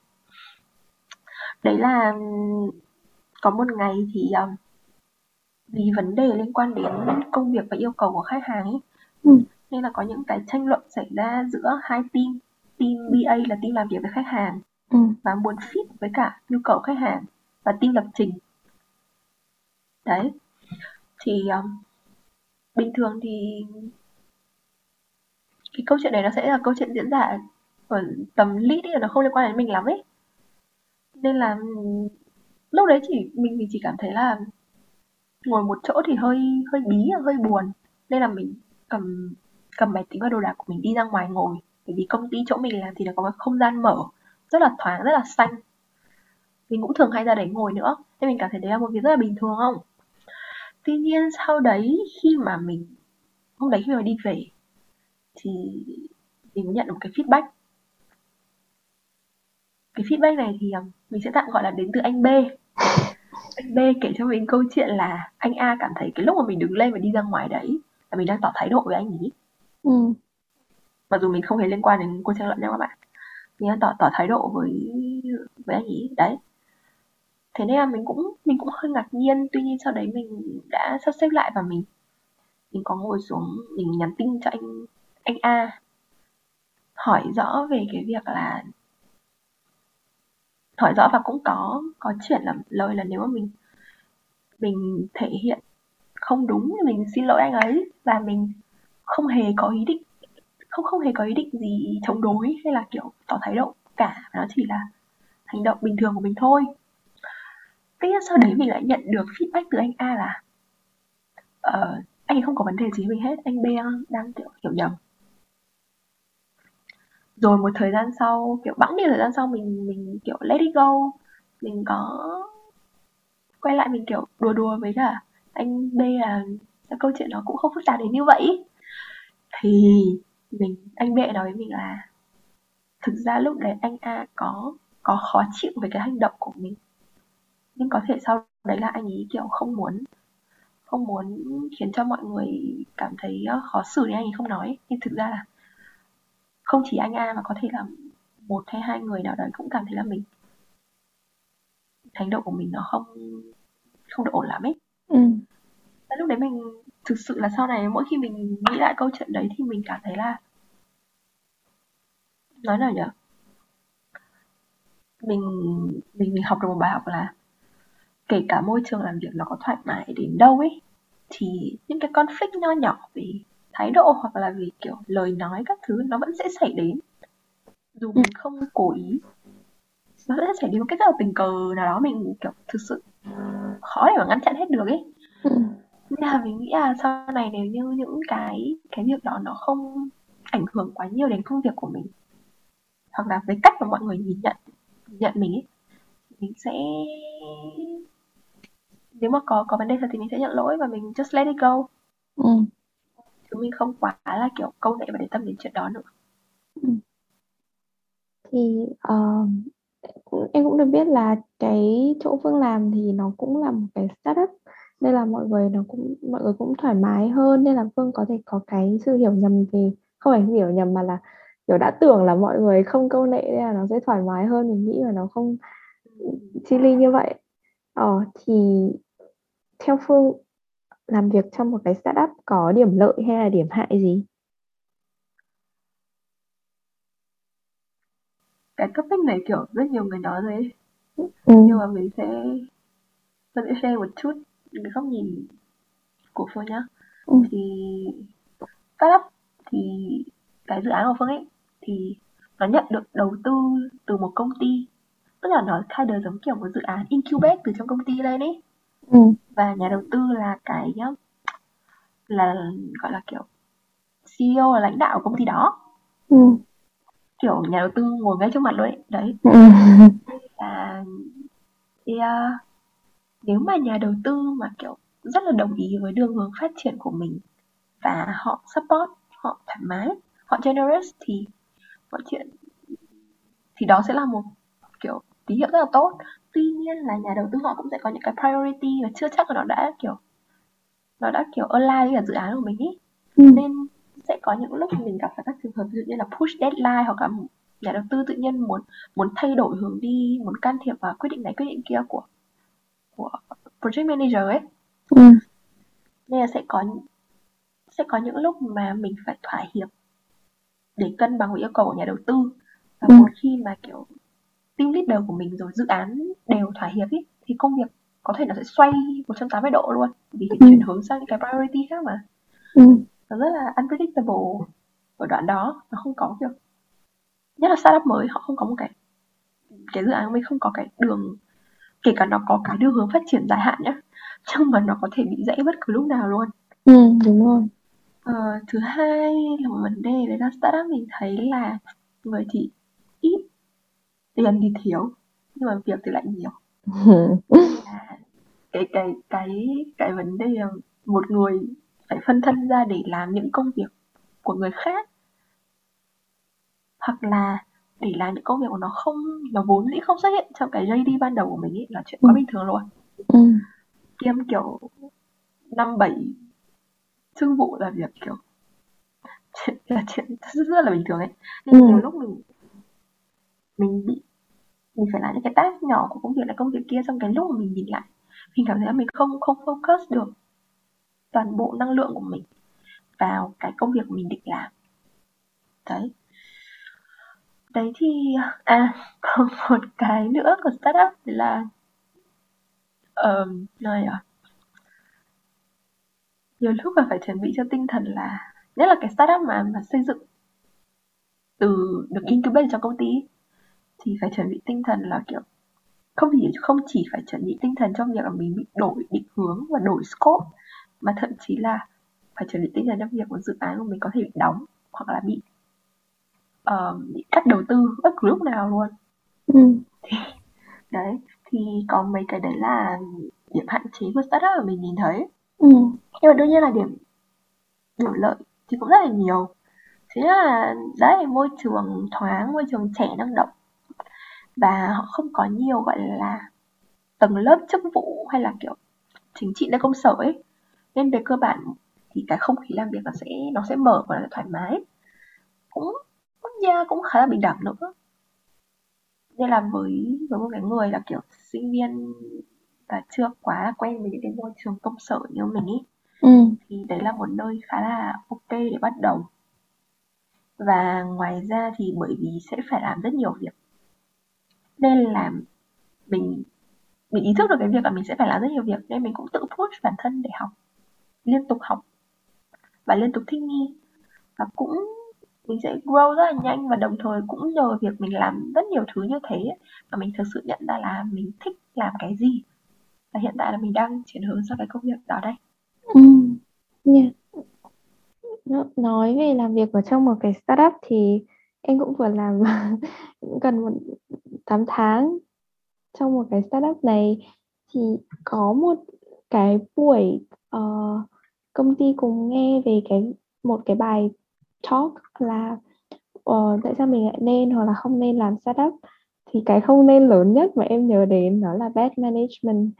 đấy là có một ngày thì um, vì vấn đề liên quan đến công việc và yêu cầu của khách hàng ấy Ừ. nên là có những cái tranh luận xảy ra giữa hai team. Team BA là team làm việc với khách hàng Ừ. và muốn fit với cả nhu cầu khách hàng và team lập trình. Đấy. Thì um, bình thường thì cái câu chuyện này nó sẽ là câu chuyện diễn ra ở tầm lead ấy, nó không liên quan đến mình lắm ấy. Nên là ừm, lúc đấy chỉ mình thì chỉ cảm thấy là ngồi một chỗ thì hơi hơi bí hơi buồn. Nên là mình cầm cầm máy tính và đồ đạc của mình đi ra ngoài ngồi. Bởi vì công ty chỗ mình làm thì nó có cái không gian mở, rất là thoáng, rất là xanh. Mình cũng thường hay ra đấy ngồi nữa, nên mình cảm thấy đấy là một việc rất là bình thường, không? Tuy nhiên sau đấy khi mà mình, hôm đấy khi mà đi về, thì mình mới nhận được một cái feedback. Cái feedback này thì um, mình sẽ tạm gọi là đến từ anh B. Anh B kể cho mình câu chuyện là anh A cảm thấy cái lúc mà mình đứng lên và đi ra ngoài đấy là mình đang tỏ thái độ với anh ấy. Ừ. mặc dù mình không hề liên quan đến cuộc tranh luận nha các bạn. Mình tỏ tỏ thái độ với với anh ấy. Đấy. Thế nên là mình cũng mình cũng hơi ngạc nhiên. Tuy nhiên sau đấy mình đã sắp xếp lại và mình mình có ngồi xuống mình nhắn tin cho anh anh A. Hỏi rõ về cái việc là, hỏi rõ và cũng có có chuyển là lời là nếu mà mình mình thể hiện không đúng thì mình xin lỗi anh ấy. Và mình không hề có ý định không không hề có ý định gì chống đối hay là kiểu tỏ thái độ cả nó chỉ là hành động bình thường của mình thôi Tuy nhiên sau đấy mình lại nhận được feedback từ anh A là ờ, anh ấy không có vấn đề gì với mình hết, anh B đang, đang kiểu hiểu nhầm. Rồi một thời gian sau, kiểu bẵng đi thời gian sau mình mình kiểu let it go, mình có quay lại mình kiểu đùa đùa với cả anh B là câu chuyện nó cũng không phức tạp đến như vậy. Thì mình anh B nói với mình là thực ra lúc đấy anh A có có khó chịu với cái hành động của mình. Nhưng có thể sau đấy là anh ấy kiểu không muốn không muốn khiến cho mọi người cảm thấy ờ, khó xử nên anh ấy không nói. Nhưng thực ra là không chỉ anh A mà có thể là một hay hai người nào đấy cũng cảm thấy là mình hành động của mình nó không không được ổn lắm ấy. Ừ. Lúc đấy mình thực sự là sau này mỗi khi mình nghĩ lại câu chuyện đấy thì mình cảm thấy là nói nào nhở? Mình mình mình học được một bài học là kể cả môi trường làm việc nó có thoải mái đến đâu ấy thì những cái conflict nho nhỏ về thái độ hoặc là vì kiểu lời nói các thứ nó vẫn sẽ xảy đến. Dù mình không cố ý nó sẽ xảy đến một cách rất là tình cờ nào đó mình kiểu thực sự khó để mà ngăn chặn hết được ấy. Ừ. nên là mình nghĩ là sau này nếu như những cái cái việc đó nó không ảnh hưởng quá nhiều đến công việc của mình hoặc là với cách mà mọi người nhìn nhận nhận mình ấy mình sẽ nếu mà có có vấn đề thật thì mình sẽ nhận lỗi và mình just let it go ừ. chứ mình không quá là kiểu câu nệ và để tâm đến chuyện đó nữa ừ. thì uh, em cũng được biết là cái chỗ Phương làm thì nó cũng là một cái startup nên là mọi người nó cũng mọi người cũng thoải mái hơn. Nên là Phương có thể có cái sự hiểu nhầm về không phải hiểu nhầm mà là kiểu đã tưởng là mọi người không câu nệ nên là nó sẽ thoải mái hơn. Mình nghĩ là nó không chi ly như vậy. Ờ thì theo Phương làm việc trong một cái startup có điểm lợi hay là điểm hại gì? Cái topic này kiểu rất nhiều người nói rồi ấy. ừ. nhưng mà mình sẽ mình sẽ share một chút cái góc nhìn của Phương nhá Ừ. thì startup thì cái dự án của Phương ấy thì nó nhận được đầu tư từ một công ty tức là nó khai đời giống kiểu một dự án incubate từ trong công ty lên ấy ừ. và nhà đầu tư là cái là gọi là kiểu CEO là lãnh đạo của công ty đó Ừ. kiểu nhà đầu tư ngồi ngay trước mặt luôn ấy đấy Ừ. là thì, nếu mà nhà đầu tư mà kiểu rất là đồng ý với đường hướng phát triển của mình và họ support họ thoải mái họ generous thì mọi chuyện thì đó sẽ là một kiểu tín hiệu rất là tốt tuy nhiên là nhà đầu tư họ cũng sẽ có những cái priority và chưa chắc là nó đã kiểu nó đã kiểu align với cả dự án của mình ý Ừ. nên sẽ có những lúc mình gặp phải các trường hợp ví dụ như là push deadline hoặc là nhà đầu tư tự nhiên muốn muốn thay đổi hướng đi muốn can thiệp vào quyết định này quyết định kia của của project manager ấy Ừ. nên là sẽ có sẽ có những lúc mà mình phải thỏa hiệp để cân bằng với yêu cầu của nhà đầu tư và Ừ. một khi mà kiểu team leader của mình rồi dự án đều thỏa hiệp ý, thì công việc có thể nó sẽ xoay 180 độ luôn vì phải Ừ. chuyển hướng sang những cái priority khác mà Ừ. nó rất là unpredictable ở đoạn đó nó không có kiểu nhất là startup mới họ không có một cái cái dự án mình không có cái đường kể cả nó có cái đường hướng phát triển dài hạn nhá nhưng mà nó có thể bị rẽ bất cứ lúc nào luôn. Ừ. đúng rồi. Ờ, thứ hai là một vấn đề đấy là startup mình thấy là người thì ít tiền thì thiếu nhưng mà việc thì lại nhiều. Cái cái cái cái vấn đề là một người phải phân thân ra để làm những công việc của người khác. Hoặc là để làm những công việc của nó không nó vốn dĩ không xuất hiện trong cái JD ban đầu của mình ấy là chuyện quá Ừ. bình thường luôn ừ. kiêm kiểu năm bảy thương vụ là việc kiểu chuyện là chuyện rất, rất là bình thường ấy nên Ừ. nhiều lúc mình mình bị mình phải làm những cái task nhỏ của công việc này công việc kia xong cái lúc mà mình nhìn lại mình cảm thấy là mình không không focus được toàn bộ năng lượng của mình vào cái công việc mình định làm đấy đấy thì à còn một cái nữa của startup là um, này à? Nhiều lúc là phải chuẩn bị cho tinh thần là nhất là cái startup mà mà xây dựng từ được incubate trong công ty thì phải chuẩn bị tinh thần là kiểu không chỉ không chỉ phải chuẩn bị tinh thần trong việc là mình bị đổi định hướng và đổi scope mà thậm chí là phải chuẩn bị tinh thần trong việc một dự án của mình có thể bị đóng hoặc là bị ờ, bị cắt đầu tư bất cứ lúc nào luôn. Ừ. đấy thì có mấy cái đấy là điểm hạn chế của startup mà mình nhìn thấy. Ừ. nhưng mà đương nhiên là điểm điểm lợi thì cũng rất là nhiều. Thế là đấy môi trường thoáng môi trường trẻ năng động. Và họ không có nhiều gọi là tầng lớp chức vụ hay là kiểu chính trị nơi công sở ấy. Nên về cơ bản thì cái không khí làm việc nó sẽ nó sẽ mở và nó thoải mái. Cũng cũng yeah, cũng khá là bình đẳng nữa. Nên là với với một cái người là kiểu sinh viên và chưa quá quen với những cái môi trường công sở như mình ý Ừ. thì đấy là một nơi khá là ok để bắt đầu. Và ngoài ra thì bởi vì sẽ phải làm rất nhiều việc nên là mình mình ý thức được cái việc là mình sẽ phải làm rất nhiều việc nên mình cũng tự push bản thân để học liên tục học và liên tục thích nghi. Và cũng mình sẽ grow rất là nhanh và đồng thời cũng nhờ việc mình làm rất nhiều thứ như thế mà mình thực sự nhận ra là mình thích làm cái gì và hiện tại là mình đang chuyển hướng sang cái công việc đó đây Ừ. Yeah. Nói về làm việc ở trong một cái startup thì em cũng vừa làm cũng gần một 8 tháng trong một cái startup này thì có một cái buổi uh, công ty cùng nghe về cái một cái bài talk là uh, tại sao mình lại nên hoặc là không nên làm startup thì cái không nên lớn nhất mà em nhớ đến đó là bad management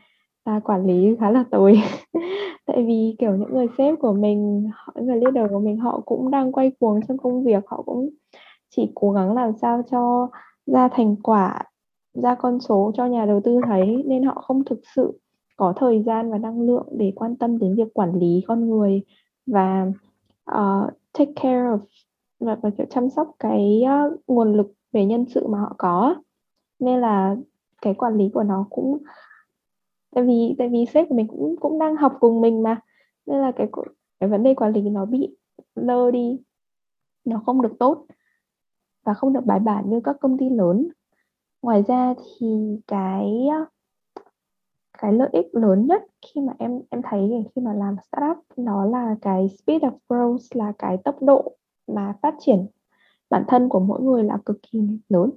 là quản lý khá là tồi. Tại vì kiểu những người sếp của mình những người leader của mình họ cũng đang quay cuồng trong công việc họ cũng chỉ cố gắng làm sao cho ra thành quả ra con số cho nhà đầu tư thấy nên họ không thực sự có thời gian và năng lượng để quan tâm đến việc quản lý con người. Và uh, take care of và, và kiểu chăm sóc cái uh, nguồn lực về nhân sự mà họ có. Nên là cái quản lý của nó cũng tại vì tại vì sếp của mình cũng cũng đang học cùng mình mà. Nên là cái cái vấn đề quản lý nó bị lơ đi. Nó không được tốt và không được bài bản như các công ty lớn. Ngoài ra thì cái cái lợi ích lớn nhất khi mà em em thấy khi mà làm startup nó là cái speed of growth là cái tốc độ mà phát triển bản thân của mỗi người là cực kỳ lớn.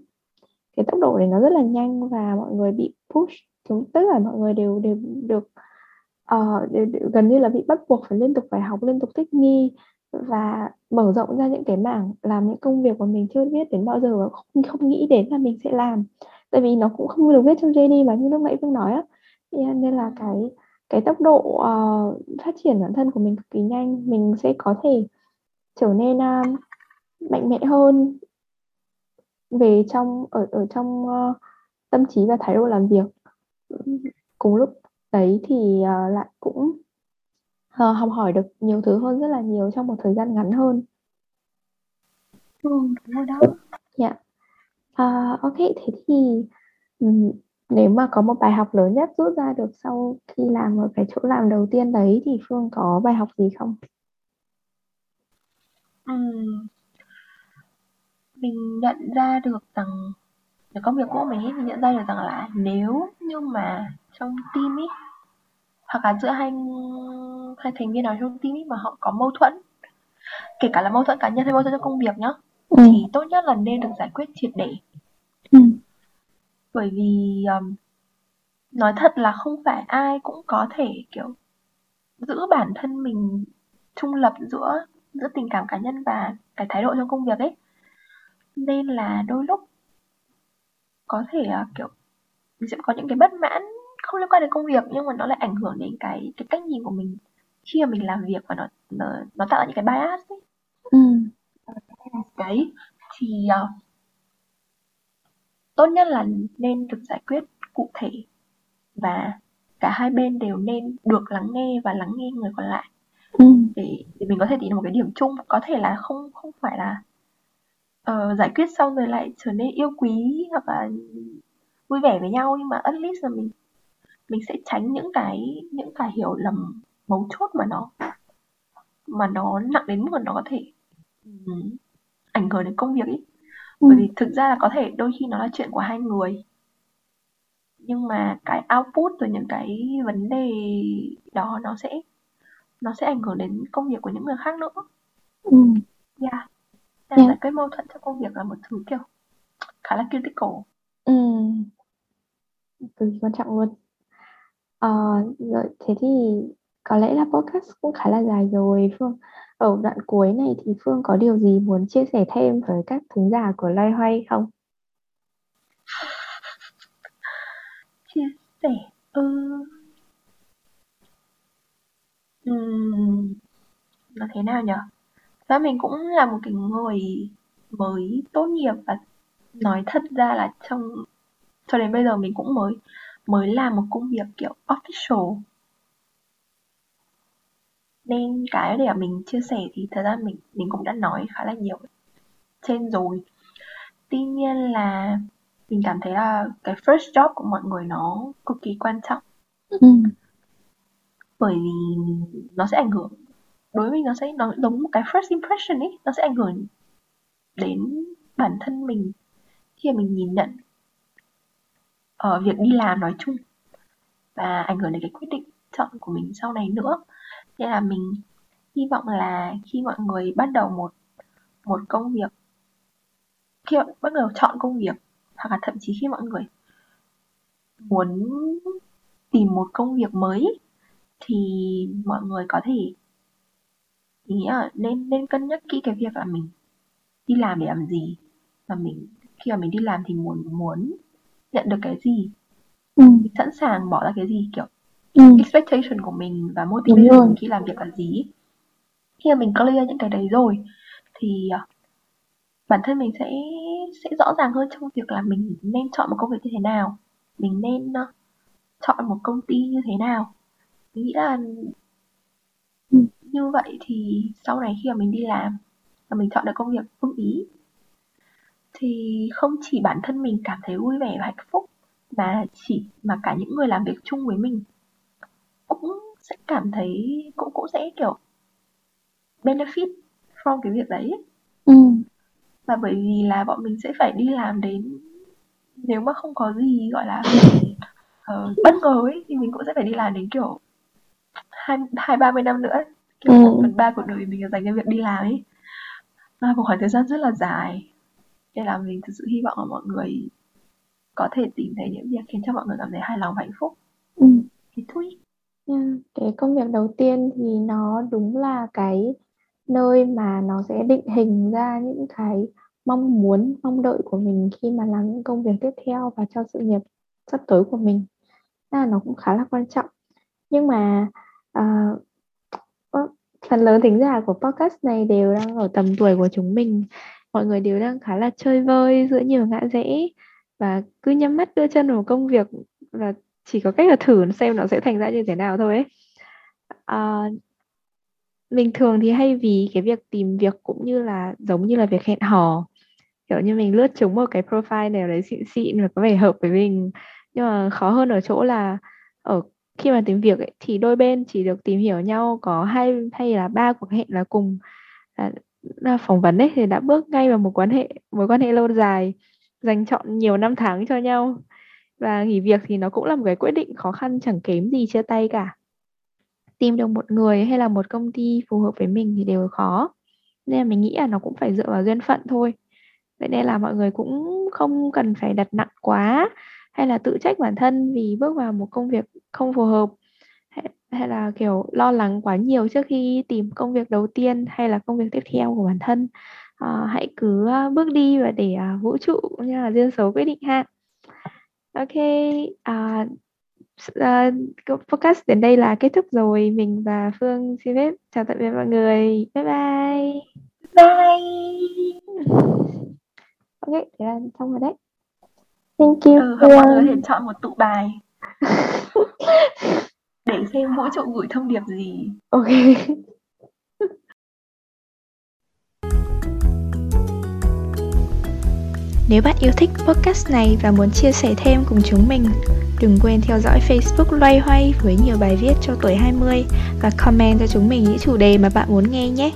Cái tốc độ này nó rất là nhanh và mọi người bị push chúng tức là mọi người đều đều được uh, đều, đều, gần như là bị bắt buộc phải liên tục phải học liên tục thích nghi và mở rộng ra những cái mảng làm những công việc mà mình chưa biết đến bao giờ và không không nghĩ đến là mình sẽ làm. Tại vì nó cũng không được viết trong JD mà như lúc nãy Phương nói á nên là cái cái tốc độ uh, phát triển bản thân của mình cực kỳ nhanh. Mình sẽ có thể trở nên uh, mạnh mẽ hơn về trong ở ở trong uh, tâm trí và thái độ làm việc. Cùng lúc đấy thì uh, lại cũng uh, học hỏi được nhiều thứ hơn rất là nhiều trong một thời gian ngắn hơn. Ừ, đúng rồi đó. Dạ. Yeah. uh, ok thế thì um, nếu mà có một bài học lớn nhất rút ra được sau khi làm ở cái chỗ làm đầu tiên đấy thì phương có bài học gì không Ừm. Mình nhận ra được rằng cái công việc của mình ấy, mình nhận ra được rằng là nếu như mà trong team ấy hoặc là giữa hai hai thành viên nào trong team ấy mà họ có mâu thuẫn kể cả là mâu thuẫn cá nhân hay mâu thuẫn trong công việc nhá ừ. thì tốt nhất là nên được giải quyết triệt để ừ. Bởi vì um, nói thật là không phải ai cũng có thể kiểu giữ bản thân mình trung lập giữa giữa tình cảm cá nhân và cái thái độ trong công việc ấy nên là đôi lúc có thể uh, kiểu mình sẽ có những cái bất mãn không liên quan đến công việc nhưng mà nó lại ảnh hưởng đến cái cái cách nhìn của mình khi mà mình làm việc và nó nó, nó tạo ra những cái bias ấy ừ. đấy thì uh, tốt nhất là nên được giải quyết cụ thể và cả hai bên đều nên được lắng nghe và lắng nghe người còn lại ừ. để để mình có thể tìm một cái điểm chung có thể là không không phải là uh, giải quyết xong rồi lại trở nên yêu quý hoặc là vui vẻ với nhau nhưng mà at least là mình mình sẽ tránh những cái những cái hiểu lầm mấu chốt mà nó mà nó nặng đến mức nó có thể um, ảnh hưởng đến công việc ấy. Bởi vì thực ra là có thể đôi khi nó là chuyện của hai người. Nhưng mà cái output từ những cái vấn đề đó nó sẽ nó sẽ ảnh hưởng đến công việc của những người khác nữa. Ừ. yeah. Nên giải quyết mâu thuẫn trong công việc là một thứ kiểu khá là critical. Ừ. Cực kỳ quan trọng luôn. Ờ, rồi thế thì có lẽ là podcast cũng khá là dài rồi Phương ở đoạn cuối này thì Phương có điều gì muốn chia sẻ thêm với các thính giả của Loay Hoay không? Chia sẻ ừ. ừ. nó thế nào nhở? Và mình cũng là một cái người mới tốt nghiệp và nói thật ra là trong, cho đến bây giờ mình cũng mới mới làm một công việc kiểu official nên cái để mình chia sẻ thì thật ra mình mình cũng đã nói khá là nhiều trên rồi. Tuy nhiên là mình cảm thấy là cái first job của mọi người nó cực kỳ quan trọng. Ừ. bởi vì nó sẽ ảnh hưởng đối với mình nó sẽ nó giống một cái first impression ấy nó sẽ ảnh hưởng đến bản thân mình khi mà mình nhìn nhận ở việc đi làm nói chung và ảnh hưởng đến cái quyết định chọn của mình sau này nữa nên là mình hy vọng là khi mọi người bắt đầu một một công việc khi bạn bắt đầu chọn công việc hoặc là thậm chí khi mọi người muốn tìm một công việc mới thì mọi người có thể nghĩ là nên nên cân nhắc kỹ cái việc là mình đi làm để làm gì. Và mình khi mà mình đi làm thì muốn muốn nhận được cái gì? Ừ. mình sẵn sàng bỏ ra cái gì? Kiểu Ừ. expectation của mình và motivation mình khi làm việc là gì khi mà mình clear những cái đấy rồi thì uh, bản thân mình sẽ sẽ rõ ràng hơn trong việc là mình nên chọn một công việc như thế nào. Mình nên uh, chọn một công ty như thế nào. Mình nghĩ là ừ. như vậy thì sau này khi mà mình đi làm và mình chọn được công việc ưng ý thì không chỉ bản thân mình cảm thấy vui vẻ và hạnh phúc mà chỉ mà cả những người làm việc chung với mình cũng sẽ cảm thấy cũng cũng sẽ kiểu benefit from cái việc đấy ừ. và bởi vì là bọn mình sẽ phải đi làm đến nếu mà không có gì gọi là uh, bất ngờ ấy thì mình cũng sẽ phải đi làm đến kiểu hai hai ba mươi năm nữa kiểu ừ. một phần ba cuộc đời mình dành cho việc đi làm ấy là một khoảng thời gian rất là dài nên là mình thực sự hy vọng là mọi người có thể tìm thấy những việc khiến cho mọi người cảm thấy hài lòng và hạnh phúc ừ. thì thôi Yeah, cái công việc đầu tiên thì nó đúng là cái nơi mà nó sẽ định hình ra những cái mong muốn, mong đợi của mình khi mà làm những công việc tiếp theo và cho sự nghiệp sắp tới của mình. Là nó cũng khá là quan trọng. Nhưng mà uh, phần lớn thính giả của podcast này đều đang ở tầm tuổi của chúng mình. Mọi người đều đang khá là chơi vơi giữa nhiều ngã rẽ và cứ nhắm mắt đưa chân vào công việc và chỉ có cách là thử xem nó sẽ thành ra như thế nào thôi ấy. À, mình thường thì hay vì cái việc tìm việc cũng như là giống như là việc hẹn hò. Kiểu như mình lướt trúng một cái profile nào đấy xịn xịn và có vẻ hợp với mình. Nhưng mà khó hơn ở chỗ là ở khi mà tìm việc ấy, thì đôi bên chỉ được tìm hiểu nhau có hai hay là ba cuộc hẹn là cùng là, là phỏng vấn ấy thì đã bước ngay vào một quan hệ mối quan hệ lâu dài dành chọn nhiều năm tháng cho nhau và nghỉ việc thì nó cũng là một cái quyết định khó khăn chẳng kém gì chia tay cả. Tìm được một người hay là một công ty phù hợp với mình thì đều khó. Nên là mình nghĩ là nó cũng phải dựa vào duyên phận thôi. Vậy nên là mọi người cũng không cần phải đặt nặng quá hay là tự trách bản thân vì bước vào một công việc không phù hợp. Hay, hay là kiểu lo lắng quá nhiều trước khi tìm công việc đầu tiên hay là công việc tiếp theo của bản thân. À, hãy cứ ờ, bước đi và để ờ, vũ trụ như là duyên số quyết định ha ok uh, uh, podcast đến đây là kết thúc rồi. Mình và phương xin phép chào tạm biệt mọi người. Bye bye. Bye. Ok thế là xong rồi đấy. Thank you ừ, mọi người có thể chọn một tụ bài. Để xem vũ trụ gửi thông điệp gì. Ok Nếu bạn yêu thích podcast này và muốn chia sẻ thêm cùng chúng mình, đừng quên theo dõi Facebook Loay Hoay với nhiều bài viết cho tuổi 20 và comment cho chúng mình những chủ đề mà bạn muốn nghe nhé.